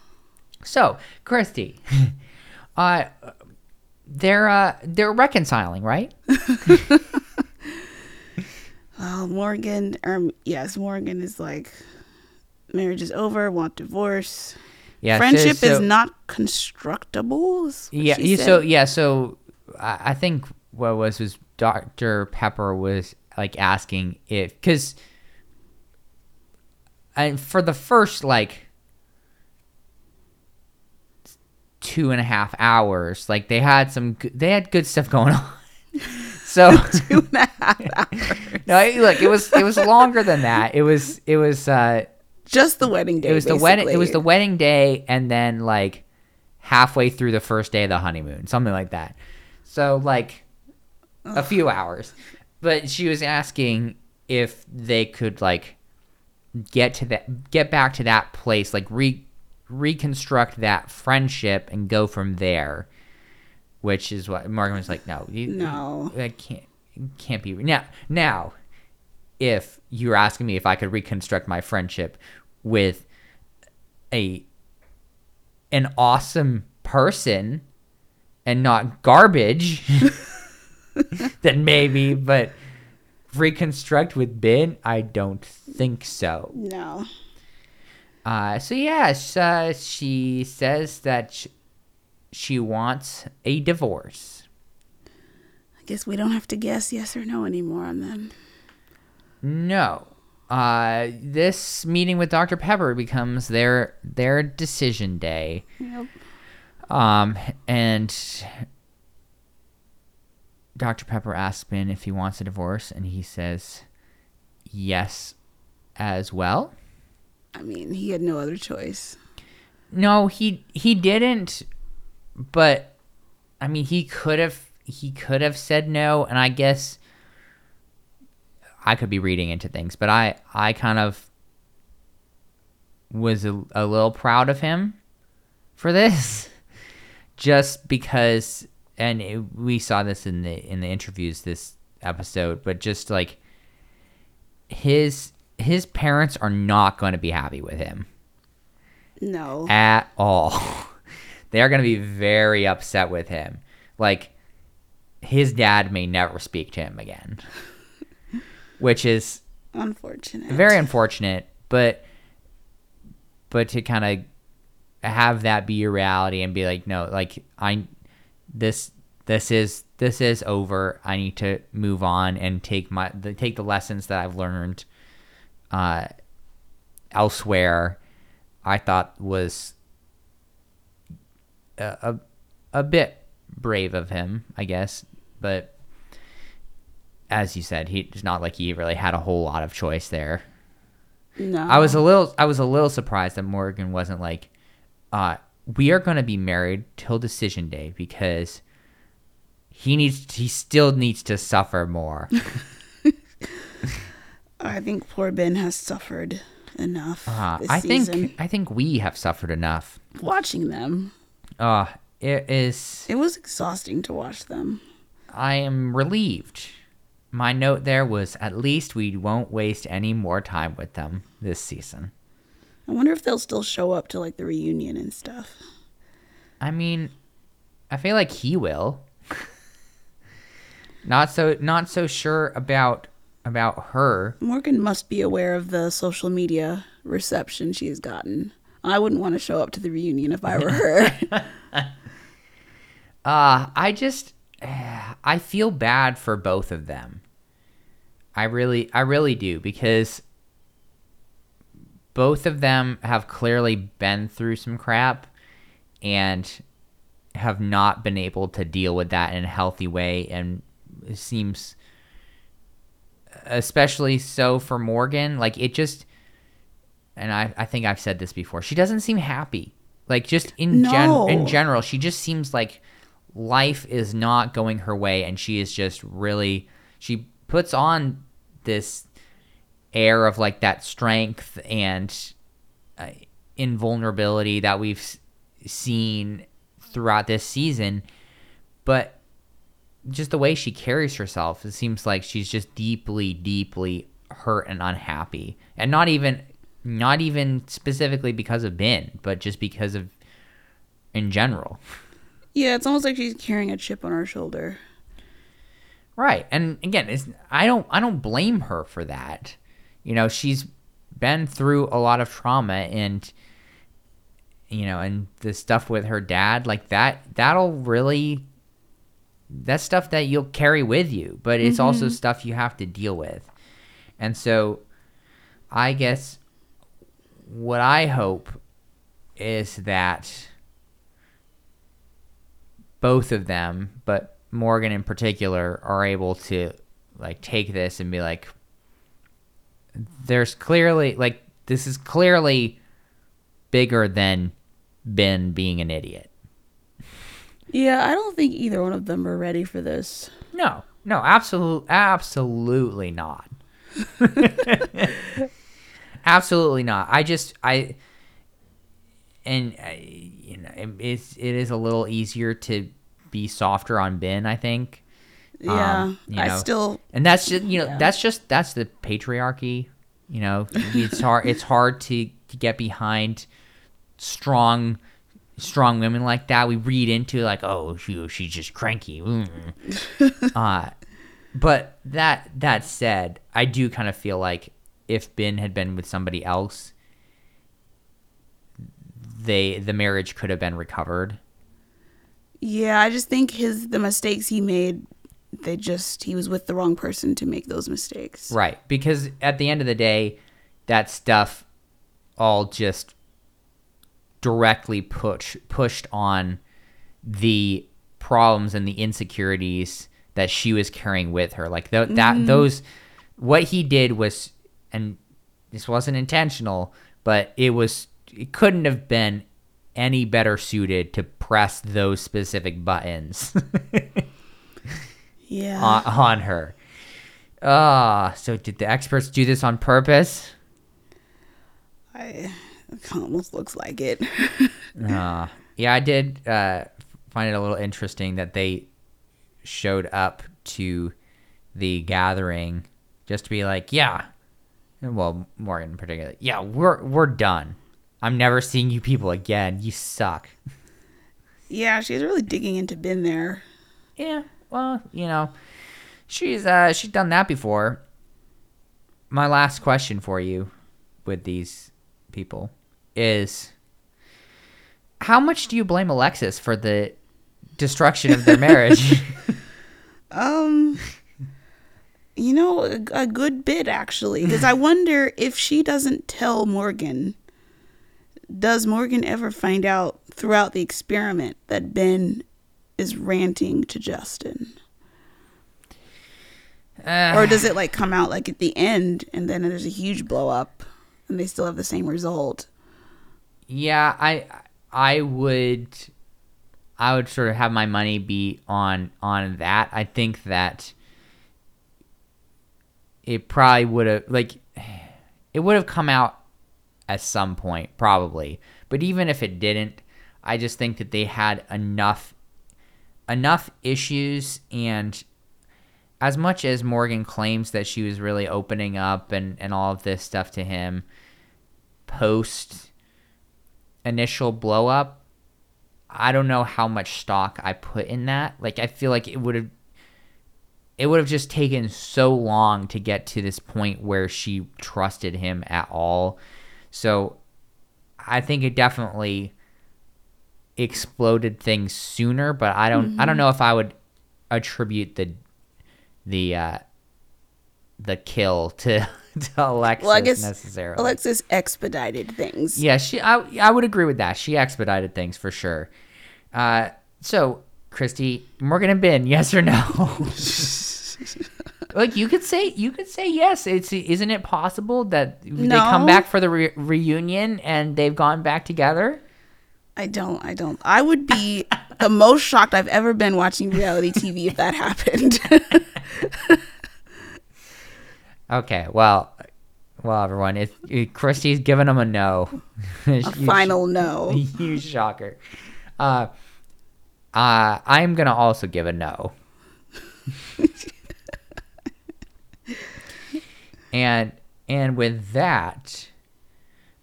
So, Christy, uh they're uh they're reconciling, right? Oh, Morgan, um, yes, Morgan is like, marriage is over, want divorce. Yeah. Friendship so- is not constructible. is yeah you, so yeah so I, I think what was was dr pepper was like asking if because and for the first like two and a half hours like they had some they had good stuff going on so two and a half hours. no look it was it was longer than that. It was it was uh Just the wedding day. it was the wedding it was the wedding day and then like halfway through the first day of the honeymoon something like that. So like a few hours. But she was asking if they could like get to that get back to that place like re reconstruct that friendship and go from there which is what Morgan was like no you, No. that can't can't be now now if you were asking me if I could reconstruct my friendship with a an awesome person and not garbage, then maybe, but reconstruct with Ben, I don't think so. No. Uh, so yeah, sh- uh, she says that she wants a divorce. I guess we don't have to guess yes or no anymore on them. No. Uh, this meeting with Dr. Pepper becomes their their decision day. Yep. Um, and Dr. Pepper asks Ben if he wants a divorce, and he says yes as well. I mean, he had no other choice. No, he he didn't, but I mean he could have he could have said no, and I guess I could be reading into things, but I I kind of was a, a little proud of him for this, just because and it, we saw this in the in the interviews this episode, but just like his his parents are not going to be happy with him No. at all. they are going to be very upset with him. Like his dad may never speak to him again, which is Unfortunate. very unfortunate. But but to kind of have that be your reality and be like, no, like I this this is this is over. I need to move on and take my the, take the lessons that I've learned uh, elsewhere. I thought was a, a bit brave of him, I guess, but as you said, he it's not like he really had a whole lot of choice there. no. I was a little I was a little surprised that Morgan wasn't like, uh, we are gonna be married till decision day because he needs he still needs to suffer more. I think poor Ben has suffered enough Uh, I season. think I think we have suffered enough. watching them, Uh it is it was exhausting to watch them. I am relieved. My note there was at least we won't waste any more time with them this season. I wonder if they'll still show up to like the reunion and stuff. I mean, I feel like he will. not so not so sure about about her. Morgan must be aware of the social media reception she's gotten. I wouldn't want to show up to the reunion if I were her. Uh, I just I feel bad for both of them. I really I really do because both of them have clearly been through some crap and have not been able to deal with that in a healthy way and it seems especially so for Morgan like it just and I, I think I've said this before she doesn't seem happy. Like just in gen in general she just seems like life is not going her way and she is just really she puts on this air of like that strength and uh, invulnerability that we've seen throughout this season. But just the way she carries herself it seems like she's just deeply deeply hurt and unhappy. And not even not even specifically because of Ben but just because of in general yeah, it's almost like she's carrying a chip on her shoulder. Right. And again, it's I don't I don't blame her for that. You know, she's been through a lot of trauma and you know, and the stuff with her dad, like that that'll really that's stuff that you'll carry with you, but it's also mm-hmm. stuff you have to deal with. And so I guess what I hope is that both of them, but Morgan in particular, are able to like take this and be like, there's clearly like this is clearly bigger than Ben being an idiot. Yeah, I don't think either one of them are ready for this. No, no, absolutely, absolutely not. absolutely not. I just I and I, you know it, it's it is a little easier to be softer on Ben. I think. Yeah, Um, you I still and that's just you know Yeah. that's just that's the patriarchy you know it's hard it's hard to, to get behind strong strong women like that we read into like oh she, she's just cranky mm. uh but that that said i do kind of feel like if ben had been with somebody else they the marriage could have been recovered Yeah, I just think his the mistakes he made, they just he was with the wrong person to make those mistakes. Right. Because at the end of the day, that stuff all just directly push pushed on the problems and the insecurities that she was carrying with her. Like th- that mm-hmm. those what he did was and this wasn't intentional, but it was it couldn't have been any better suited to press those specific buttons. Yeah. on, on her. Ah, so did the experts do this on purpose? I it almost looks like it. Uh, yeah, I did uh, find it a little interesting that they showed up to the gathering just to be like, yeah, well, Morgan in particular, yeah, we're we're done. I'm never seeing you people again. You suck. Yeah, she's really digging into Ben there. Yeah, well, you know, she's uh she's done that before. My last question for you with these people is how much do you blame Alexis for the destruction of their marriage? Um, you know, a, a good bit actually, because I wonder if she doesn't tell Morgan, does Morgan ever find out throughout the experiment that Ben is ranting to Justin? Uh, Or does it like come out like at the end and then there's a huge blow up and they still have the same result? yeah, I I would I would sort of have my money be on on that. I think that it probably would have like it would have come out at some point probably. But even if it didn't, I just think that they had enough enough issues and as much as Morgan claims that she was really opening up and, and all of this stuff to him post initial blow up, I don't know how much stock I put in that. Like I feel like it would have it would have just taken so long to get to this point where she trusted him at all. So I think it definitely exploded things sooner, but I don't I don't know if I would attribute the the uh the kill to to Alexis Well, necessarily. Alexis expedited things. Yeah, she. I I would agree with that. She expedited things for sure. Uh, so Christy, Morgan and Ben, yes or no? like you could say, you could say yes. It's isn't it possible that they come back for the re- reunion and they've gone back together? I don't. I don't. I would be the most shocked I've ever been watching reality TV if that happened. Okay, well, well, everyone, if, if Christy's giving them a no, A final no. huge shocker. Uh, uh, I'm gonna also give a no. and and with that,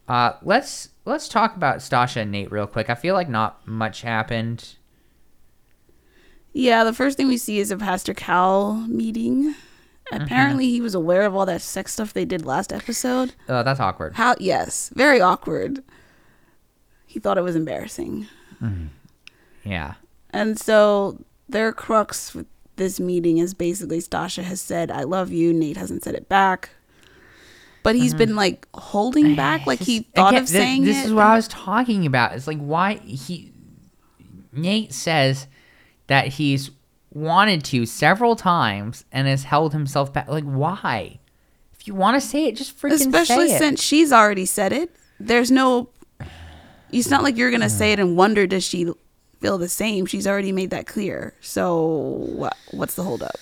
uh, let's let's talk about Stasha and Nate real quick. I feel like not much happened. Yeah, the first thing we see is a Pastor Cal meeting. Apparently, he was aware of all that sex stuff they did last episode. Oh, that's awkward. How? Yes, very awkward. He thought it was embarrassing, Yeah. And so their crux with this meeting is basically Stasha has said, "I love you." Nate hasn't said it back, but he's mm-hmm. been like holding back, like he thought again, of thi- saying this it. is what I was talking about. It's like why he Nate says that he's wanted to several times and has held himself back. Like why? If you want to say it, just freaking especially say it. since she's already said it. There's no. It's not like you're gonna say it and wonder does she feel the same. She's already made that clear. So what? What's the holdup?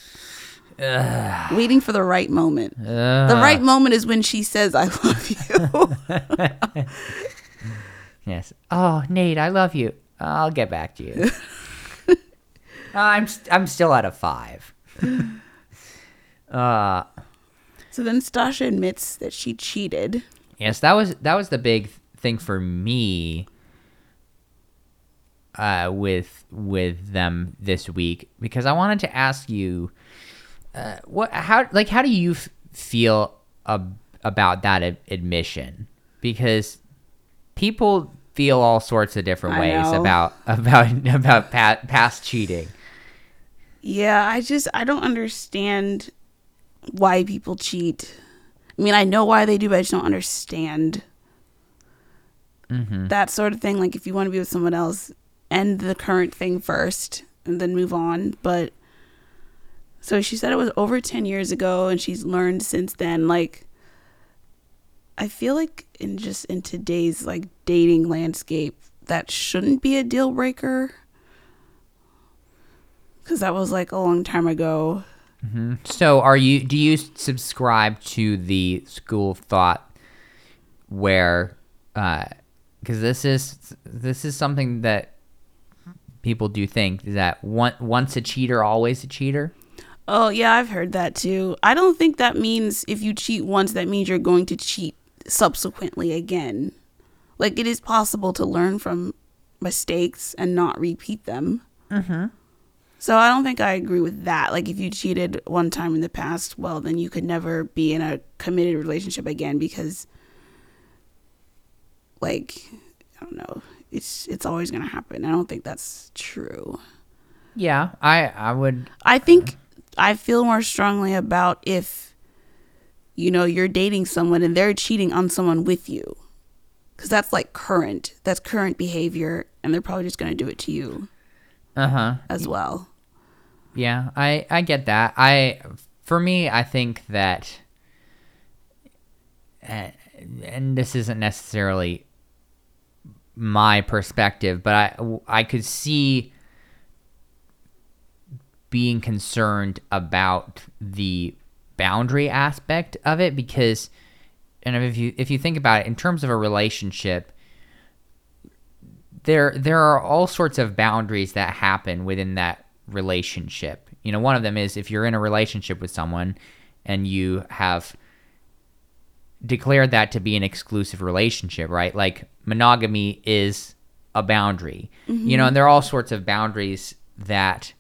Waiting for the right moment. The right moment is when she says, "I love you." Yes. Oh, Nate, I love you. I'll get back to you. I'm st- I'm still at a five. Uh, so then Stasha admits that she cheated. yes, that was that was the big thing for me. Uh, with with them this week because I wanted to ask you, uh, what how like how do you f- feel ab- about that ad- admission? Because people feel all sorts of different ways about about about pa- past cheating. Yeah, I just I don't understand why people cheat. I mean, I know why they do, but I just don't understand Mm-hmm. that sort of thing. Like, if you want to be with someone else, end the current thing first and then move on. But so she said it was over 10 years ago and she's learned since then. Like, I feel like in just in today's like dating landscape, that shouldn't be a deal breaker. Because that was like a long time ago. Mm-hmm. So, are you? Do you subscribe to the school of thought where, uh, because this is this is something that people do think that one, once a cheater, always a cheater. Oh, yeah, I've heard that too. I don't think that means if you cheat once, that means you're going to cheat subsequently again. Like, it is possible to learn from mistakes and not repeat them. Mm-hmm. So I don't think I agree with that. Like, if you cheated one time in the past, well, then you could never be in a committed relationship again because, like, I don't know. It's it's always gonna happen. I don't think that's true. Yeah, I I would. I think I feel more strongly about if you know you're dating someone and they're cheating on someone with you because that's like current that's current behavior and they're probably just going to do it to you Uh huh. as well Yeah, I I get that. I for me, I think that, uh, and this isn't necessarily my perspective, but I I could see being concerned about the boundary aspect of it because and if you if you think about it in terms of a relationship there there are all sorts of boundaries that happen within that relationship. You know, one of them is if you're in a relationship with someone and you have declared that to be an exclusive relationship, right? Like monogamy is a boundary. You know, mm-hmm. and there are all sorts of boundaries that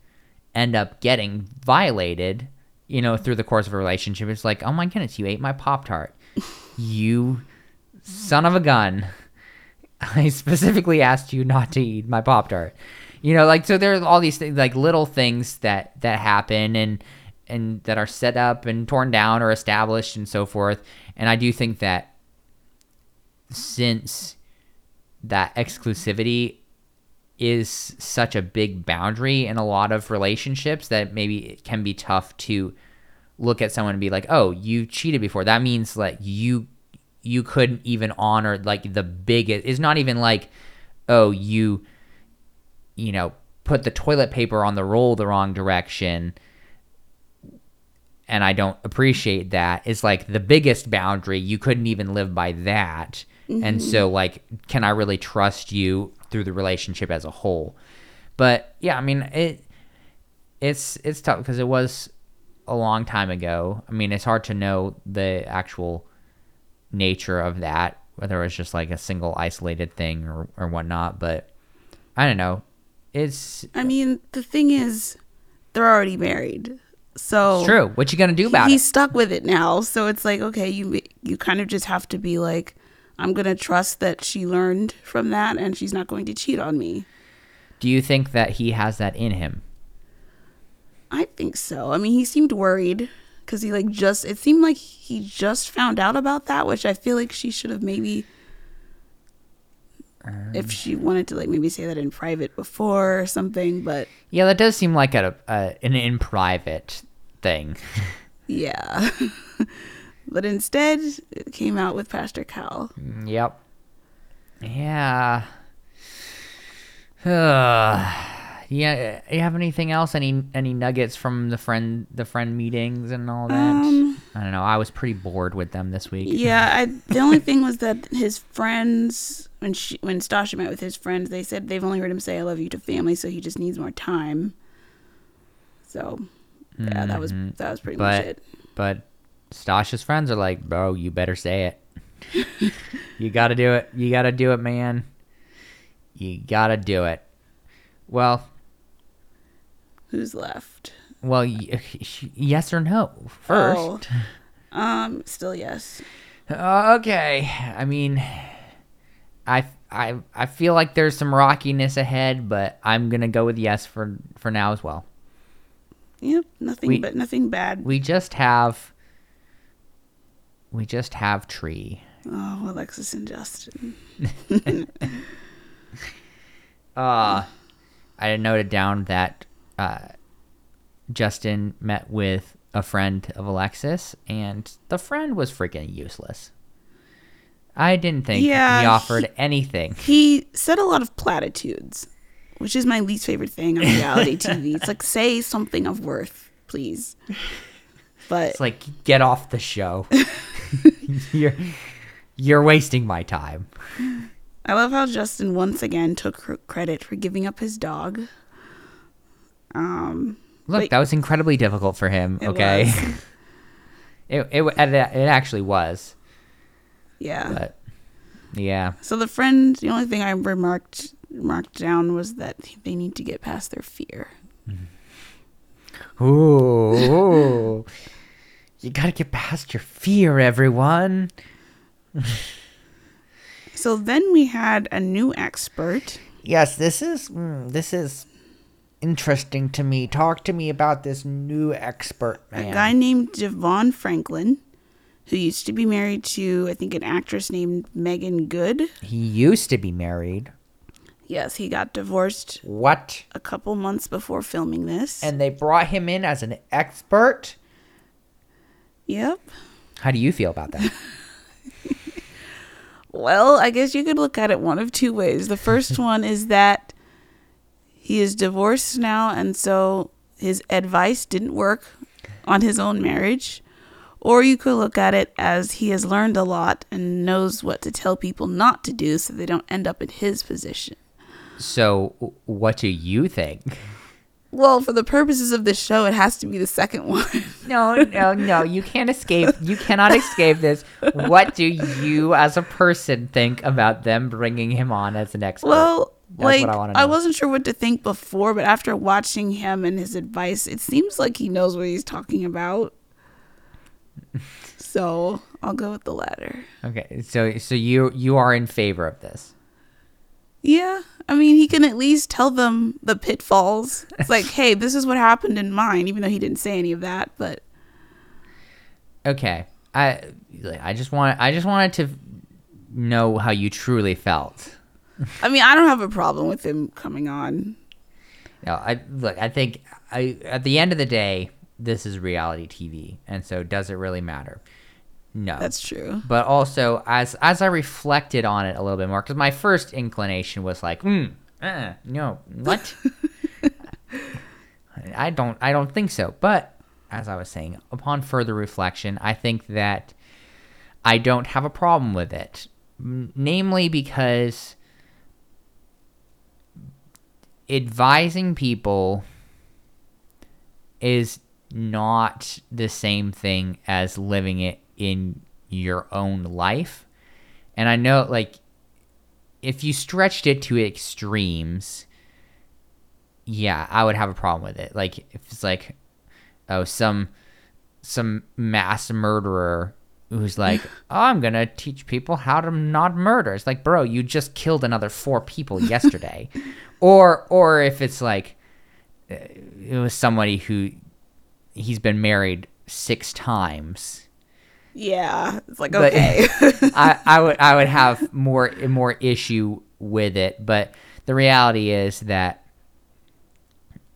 end up getting violated, you know, through the course of a relationship. It's like, oh my goodness, you ate my Pop Tart. you son of a gun. I specifically asked you not to eat my Pop Tart. You know, like so there are all these things like little things that that happen and and that are set up and torn down or established and so forth. And I do think that since that exclusivity is such a big boundary in a lot of relationships that maybe it can be tough to look at someone and be like, "Oh, you cheated before." That means like you you couldn't even honor like the biggest. It's not even like, "Oh, you you know, put the toilet paper on the roll the wrong direction." And I don't appreciate that. It's like the biggest boundary. You couldn't even live by that. And so mm-hmm. like can I really trust you through the relationship as a whole? But yeah, I mean, it it's it's tough because it was a long time ago. I mean, it's hard to know the actual nature of that, whether it was just like a single isolated thing or, or whatnot. But I don't know. It's, i mean the thing is they're already married so it's true. What you gonna do about he's it? He's stuck with it now so it's like okay you you kind of just have to be like i'm gonna trust that she learned from that and she's not going to cheat on me Do you think that he has that in him? I think so. I mean, he seemed worried because he like just it seemed like he just found out about that, which I feel like she should have maybe if she wanted to like maybe say that in private before or something, but Yeah, that does seem like a, a an in private thing. yeah. but instead, it came out with Pastor Cal. Yep. Yeah. yeah. You have anything else? Any any nuggets from the friend the friend meetings and all that? Um, I don't know. I was pretty bored with them this week. Yeah, I, the only thing was that his friends when she when Stasha met with his friends, they said they've only heard him say "I love you" to family, so he just needs more time. So, yeah, that was that was pretty much Mm-hmm. But it. but Stasha's friends are like, bro, you better say it. you got to do it. You got to do it, man. You got to do it. Well, Who's left? Well, yes or no first. Oh. Um, still yes. Uh, okay. I mean, I, I, I feel like there's some rockiness ahead, but I'm gonna go with yes for for now as well. Yep, nothing We- but nothing bad. We just have. We just have tree. Oh, Alexis and Justin. Uh, I noted down that uh, Justin met with a friend of Alexis, and the friend was freaking useless. I didn't think Yeah, he he- offered anything. He said a lot of platitudes, which is my least favorite thing on reality TV. It's like say something of worth, please. But It's like get off the show. you're you're wasting my time. I love how Justin once again took credit for giving up his dog. Um, Look, Wait. that was incredibly difficult for him. It okay. it, it it it actually was, yeah. but yeah. So the friend, the only thing I remarked marked down was that they need to get past their fear. Ooh, ooh. you gotta get past your fear, everyone. So then we had a new expert. Yes, this is mm, this is interesting to me. Talk to me about this new expert man. A guy named DeVon Franklin, who used to be married to, I think, an actress named Meagan Good. he used to be married. Yes, he got divorced What? a couple months before filming this. And they brought him in as an expert. yep. How do you feel about that? Well, I guess you could look at it one of two ways. The first one is that he is divorced now, and so his advice didn't work on his own marriage. Or you could look at it as he has learned a lot and knows what to tell people not to do so they don't end up in his position. so, what do you think? Well, for the purposes of this show, it has to be the second one. No, no, no. You can't escape. You cannot escape this. What do you, as a person, think about them bringing him on as an expert? Well, That's like what I I, wasn't sure what to think before, but after watching him and his advice, it seems like he knows what he's talking about. so I'll go with the latter. Okay, so so you you are in favor of this. Yeah, I mean, he can at least tell them the pitfalls. It's like, hey, this is what happened in mine, even though he didn't say any of that. But Okay, I I just want I just wanted to know how you truly felt. I mean, I don't have a problem with him coming on. No, I look. I think I at the end of the day, this is reality TV, and so does it really matter? No, That's true. but also as as I reflected on it a little bit more, because my first inclination was like, mm, uh, no, what? I don't, I don't think so. But as I was saying, upon further reflection, I think that I don't have a problem with it, namely because advising people is not the same thing as living it in your own life. And I know, like, if you stretched it to extremes, yeah, I would have a problem with it. Like, if it's like, oh, some some mass murderer who's like, oh, I'm gonna teach people how to not murder. It's like, bro, you just killed another four people yesterday. or or if it's like, uh, it was somebody who he's been married six times. Yeah, it's like But- okay. I, I would I would have more more issue with it, but the reality is that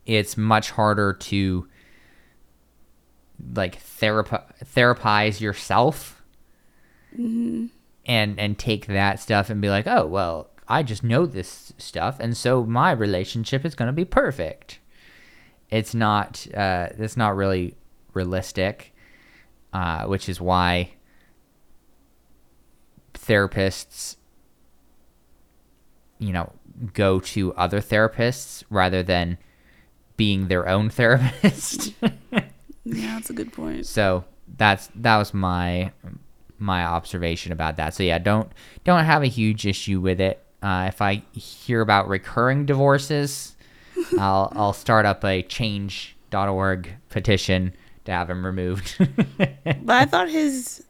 it's much harder to like therapi- therapize yourself and and take that stuff and be like, oh well, I just know this stuff, and so my relationship is gonna be perfect. It's not. Uh, it's not really realistic, uh, which is why therapists, you know, go to other therapists rather than being their own therapist. yeah, that's a good point. so that's that was my my observation about that. So yeah, don't don't have a huge issue with it. Uh, if I hear about recurring divorces, I'll I'll start up a change.org petition to have him removed. But I thought his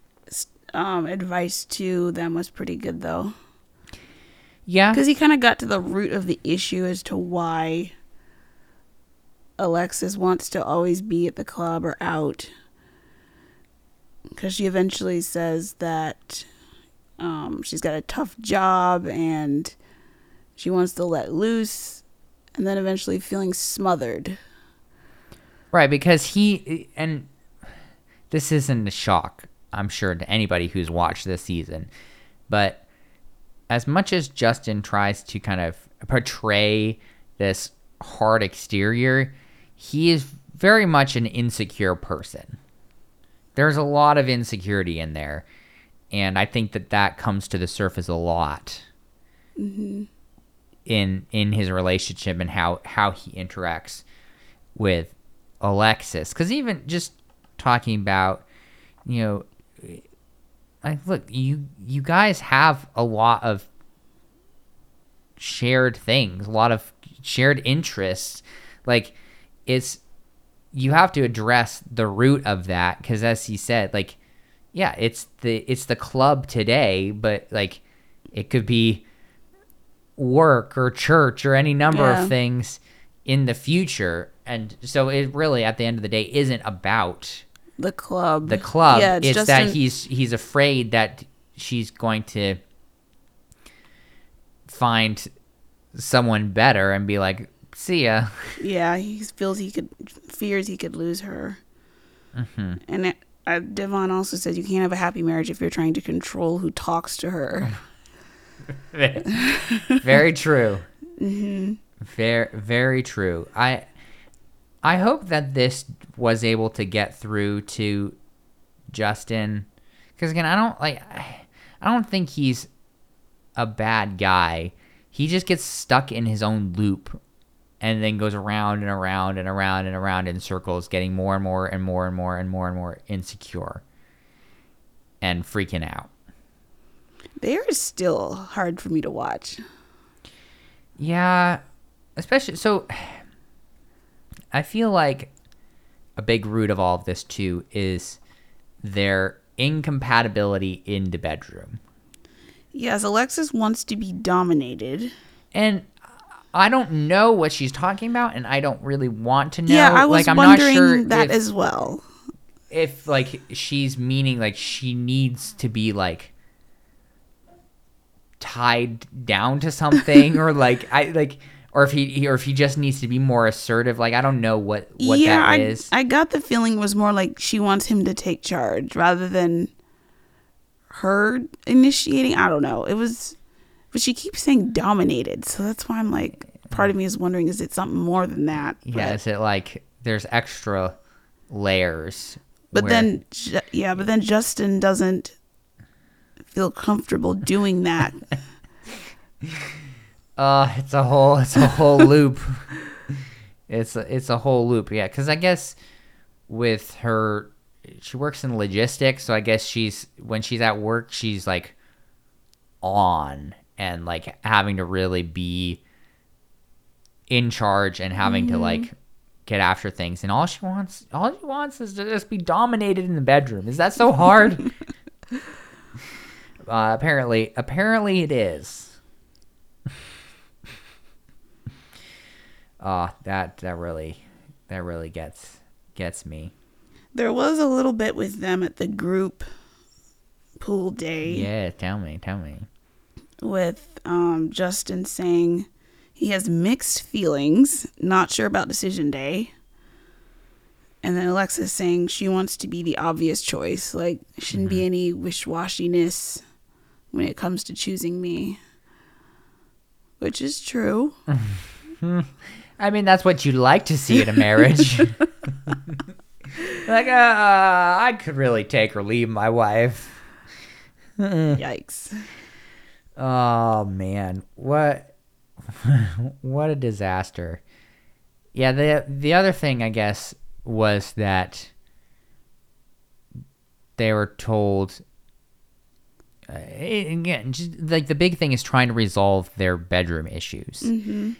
um, advice to them was pretty good, though. yeah, Because he kind of got to the root of the issue as to why Alexis wants to always be at the club or out. Because she eventually says that um, she's got a tough job and she wants to let loose, and then eventually feeling smothered. Right, because he and this isn't a shock, I'm sure, to anybody who's watched this season. But as much as Justin tries to kind of portray this hard exterior, he is very much an insecure person. There's a lot of insecurity in there, and I think that that comes to the surface a lot mm-hmm. in in his relationship and how how he interacts with Alexis. Because even just talking about, you know, like look, you you guys have a lot of shared things, a lot of shared interests. Like it's you have to address the root of that because as he said, like yeah, it's the it's the club today, but like it could be work or church or any number Yeah. of things in the future. And so it really at the end of the day isn't about The club. the club. Yeah, it's just that an- he's he's afraid that she's going to find someone better and be like, "See ya." Yeah, he feels he could fears he could lose her. Mm-hmm. And it, uh, Devon also said you can't have a happy marriage if you're trying to control who talks to her. very true. Very very true. I I hope that this was able to get through to Justin because again, I don't like I don't think he's a bad guy. He just gets stuck in his own loop and then goes around and around and around and around in circles, getting more and more and more and more and more and more insecure and freaking out. They are still hard for me to watch. Yeah, especially so. I feel like a big root of all of this too is their incompatibility in the bedroom, Yes, Alexis wants to be dominated. and I don't know what she's talking about, and I don't really want to know. yeah, I was like, I'm wondering not sure that if, as well. if like she's meaning like she needs to be like tied down to something or like I like or if he or if he just needs to be more assertive like I don't know what what yeah, that I, is. I got the feeling it was more like she wants him to take charge rather than her initiating. I don't know. It was, but she keeps saying dominated, so that's why I'm like, part of me is wondering, is it something more than that? yeah, is it like there's extra layers But where- then, yeah, but then Justin doesn't feel comfortable doing that. Uh, it's a whole it's a whole loop. It's a, it's a whole loop, yeah. Because I guess with her, she works in logistics, so I guess she's when she's at work, she's like on and like having to really be in charge and having to like get after things. And all she wants, all she wants, is to just be dominated in the bedroom. Is that so hard? uh, apparently, apparently it is. Oh, that that really that really gets gets me. there was a little bit with them at the group pool day. Yeah, tell me, tell me. With um, Justin saying he has mixed feelings, not sure about decision day. And then Alexis saying she wants to be the obvious choice. Like, shouldn't be any wish washiness when it comes to choosing me. Which is true. I mean, that's what you'd like to see in a marriage. like, uh, I could really take or leave my wife. Yikes. Oh man, what what a disaster. Yeah, the the other thing I guess was that they were told uh, again, just, like the big thing is trying to resolve their bedroom issues.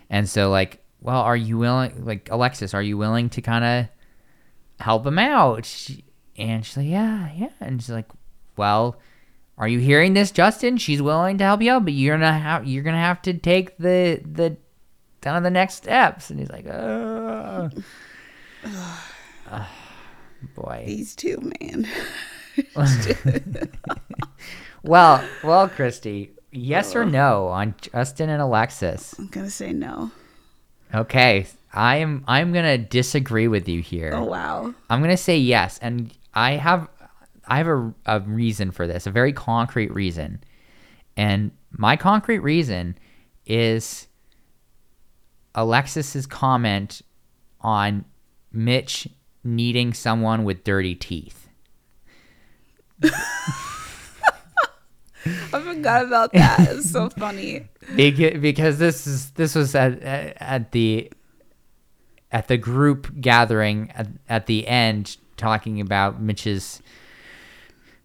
And so like, well, are you willing like Alexis, are you willing to kind of help him out? She- And she's like, "Yeah, yeah." And she's like, "Well, are you hearing this, Justin? She's willing to help you out, but you're gonna have you're gonna have to take the the kind of the next steps." And he's like, "Oh, boy." These two, man. Well, well, Christy, yes or no on Justin and Alexis? I'm going to say no. Okay, I am I'm gonna disagree with you here. Oh, wow. I'm gonna say yes, and I have I have a, a reason for this, a very concrete reason, and my concrete reason is Alexis's comment on Mitch needing someone with dirty teeth. I forgot about that. It's so funny. Beca- because this is this was at at the at the group gathering at, at the end talking about Mitch's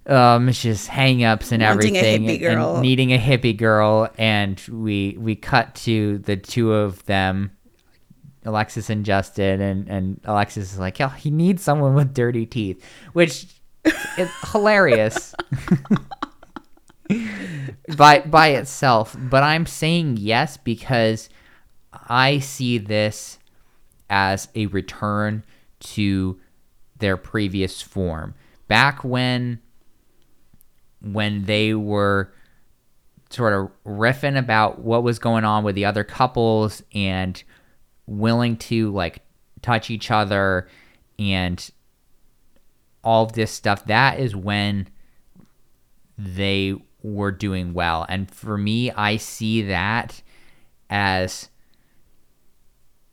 uh, Mitch's hang-ups and Wanting a everything hippie and- girl. and needing a hippie girl and we we cut to the two of them Alexis and Justin and and Alexis is like, "Oh, he needs someone with dirty teeth," which is hilarious by by itself. But I'm saying yes because I see this as a return to their previous form. Back when when they were sort of riffing about what was going on with the other couples and willing to like touch each other and all of this stuff that is when they were doing well. And for me i see that as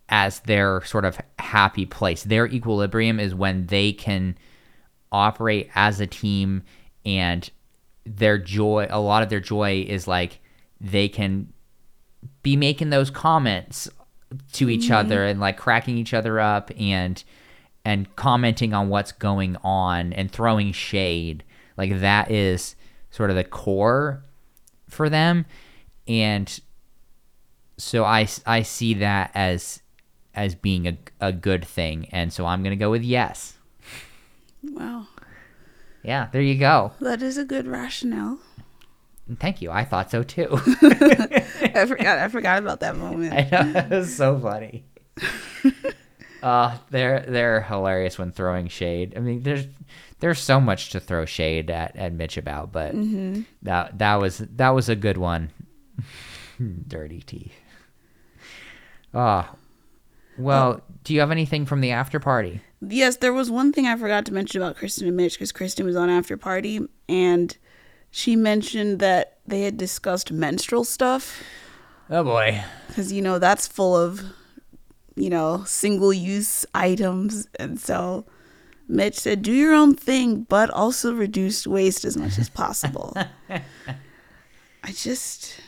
as their sort of happy place. Their equilibrium is when they can operate as a team and their joy a lot of their joy is like they can be making those comments to each mm-hmm. other and like cracking each other up and and commenting on what's going on and throwing shade. Like that is sort of the core for them. And so i i see that as as being a, a good thing. And so i'm gonna go with yes. Wow. Yeah there you go That is a good rationale. thank you i thought so too I forgot I forgot about that moment. I know it was so funny. uh, they're they're hilarious when throwing shade. I mean, there's there's so much to throw shade at, at Mitch about, but that that was that was a good one. Dirty teeth. Ah, well, do you have anything from the after party? Yes, there was one thing I forgot to mention about Kristen and Mitch because Kristen was on after party and she mentioned that they had discussed menstrual stuff Oh boy. because you know that's full of you know single use items and so Mitch said do your own thing but also reduce waste as much as possible. I just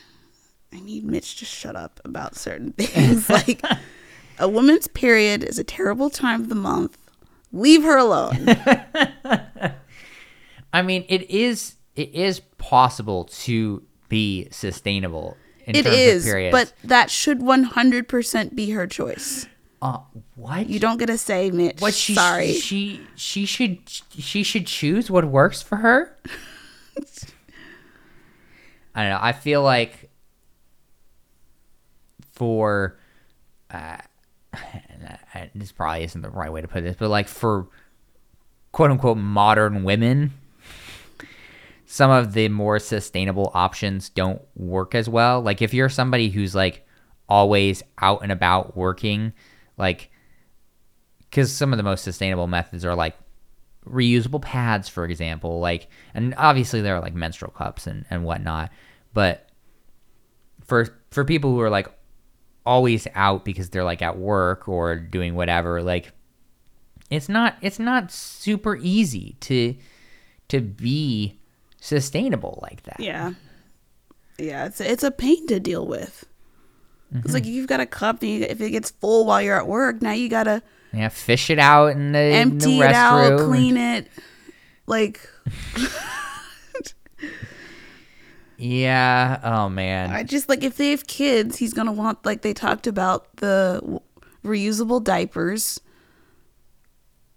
I need Mitch to shut up about certain things like a woman's period is a terrible time of the month. Leave her alone. I mean, it is it is possible to be sustainable in It terms is, of periods. but that should 100% be her choice. uh, what You don't get to say, Mitch. What she sorry. she she should she should choose what works for her. I don't know. I feel like for uh, this probably isn't the right way to put this, but like for quote unquote modern women, some of the more sustainable options don't work as well. Like if you're somebody who's like always out and about working, like because some of the most sustainable methods are like reusable pads, for example, like, and obviously there are like menstrual cups and, and whatnot, but for for people who are like always out because they're like at work or doing whatever, like it's not it's not super easy to to be sustainable like that. yeah. Yeah, it's it's a pain to deal with. It's Mm-hmm. like you've got a cup, and you, if it gets full while you're at work, now you gotta Yeah, fish it out in the, in the empty it out, clean it. Like, Yeah. Oh man. I just like if they have kids, he's gonna want like they talked about the w- reusable diapers.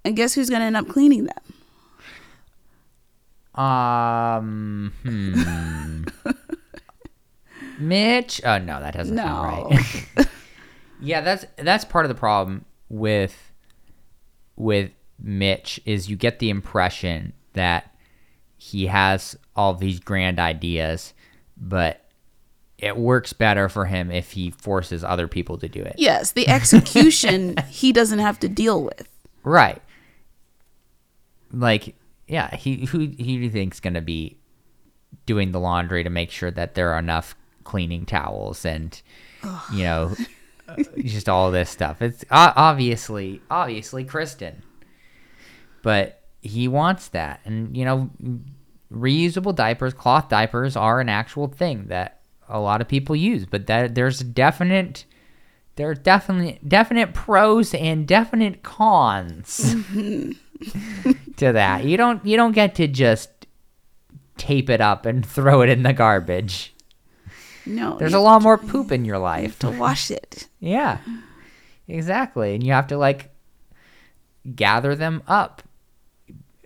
And guess who's gonna end up cleaning them? Um, hmm. Mitch. Oh no, that doesn't sound right. yeah, that's that's part of the problem with with Mitch is you get the impression that he has all these grand ideas, but it works better for him if he forces other people to do it. Yes, the execution he doesn't have to deal with. Right. Like, yeah, he who who do you think's gonna be doing the laundry to make sure that there are enough cleaning towels and you know just all this stuff. It's obviously obviously Kristen, but he wants that, and you know reusable diapers, cloth diapers are an actual thing that a lot of people use, but that there's definite there are definitely definite pros and definite cons to that. You don't you don't get to just tape it up and throw it in the garbage. No, There's a lot more poop in your life. have to wash it. Yeah. Exactly. And you have to like gather them up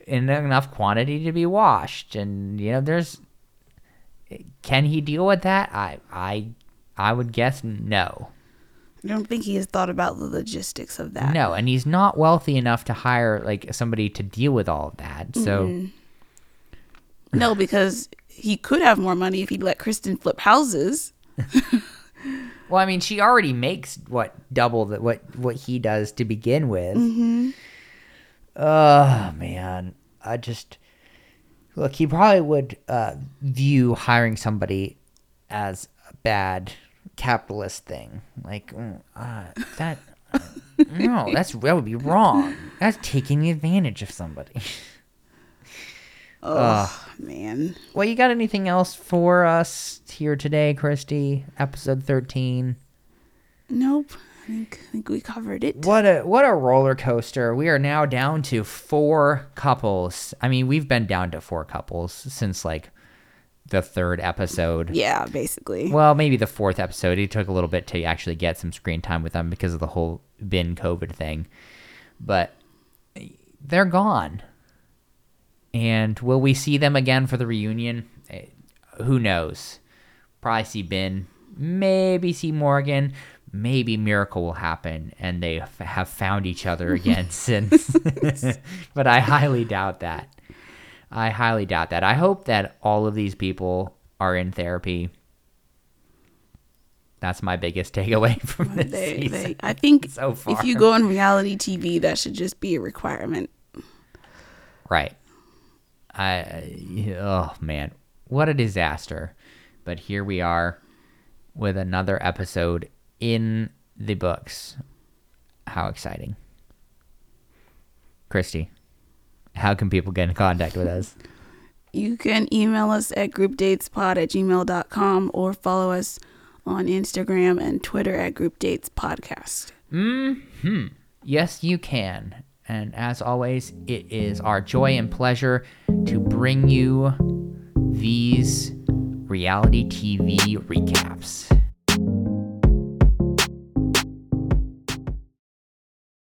in enough quantity to be washed and you know there's can he deal with that? I I I would guess no. I don't think he has thought about the logistics of that. No, and he's not wealthy enough to hire like somebody to deal with all of that. So No, because he could have more money if he'd let Kristen flip houses. Well, I mean, she already makes what double that what what he does to begin with. Mm-hmm. Oh man, I just look. He probably would uh, view hiring somebody as a bad capitalist thing. Like mm, uh, that. no, that's that would be wrong. That's taking advantage of somebody. Oh man, Well, you got anything else for us here today, Christy? Episode thirteen. nope. I think, I think we covered it. What a what a roller coaster. We are now down to four couples. I mean, we've been down to four couples since like the third episode. Yeah, basically. Well, maybe the fourth episode. It took a little bit to actually get some screen time with them because of the whole Ben COVID thing. But they're gone. And will we see them again for the reunion? Eh, Who knows? Probably see Ben. Maybe see Morgan. Maybe miracle will happen and they f- have found each other again since. but I highly doubt that. I highly doubt that. I hope that all of these people are in therapy. That's my biggest takeaway from this They, season. they, I think so far. if you go on reality TV, that should just be a requirement. Right. I oh man, what a disaster. But here we are with another episode in the books. How exciting. Christy, how can people get in contact with us? You can email us at groupdatespod at gmail.com or follow us on Instagram and Twitter at groupdatespodcast. Dates Podcast. Hmm. Yes, you can. And as always, it is our joy and pleasure to bring you these reality TV recaps.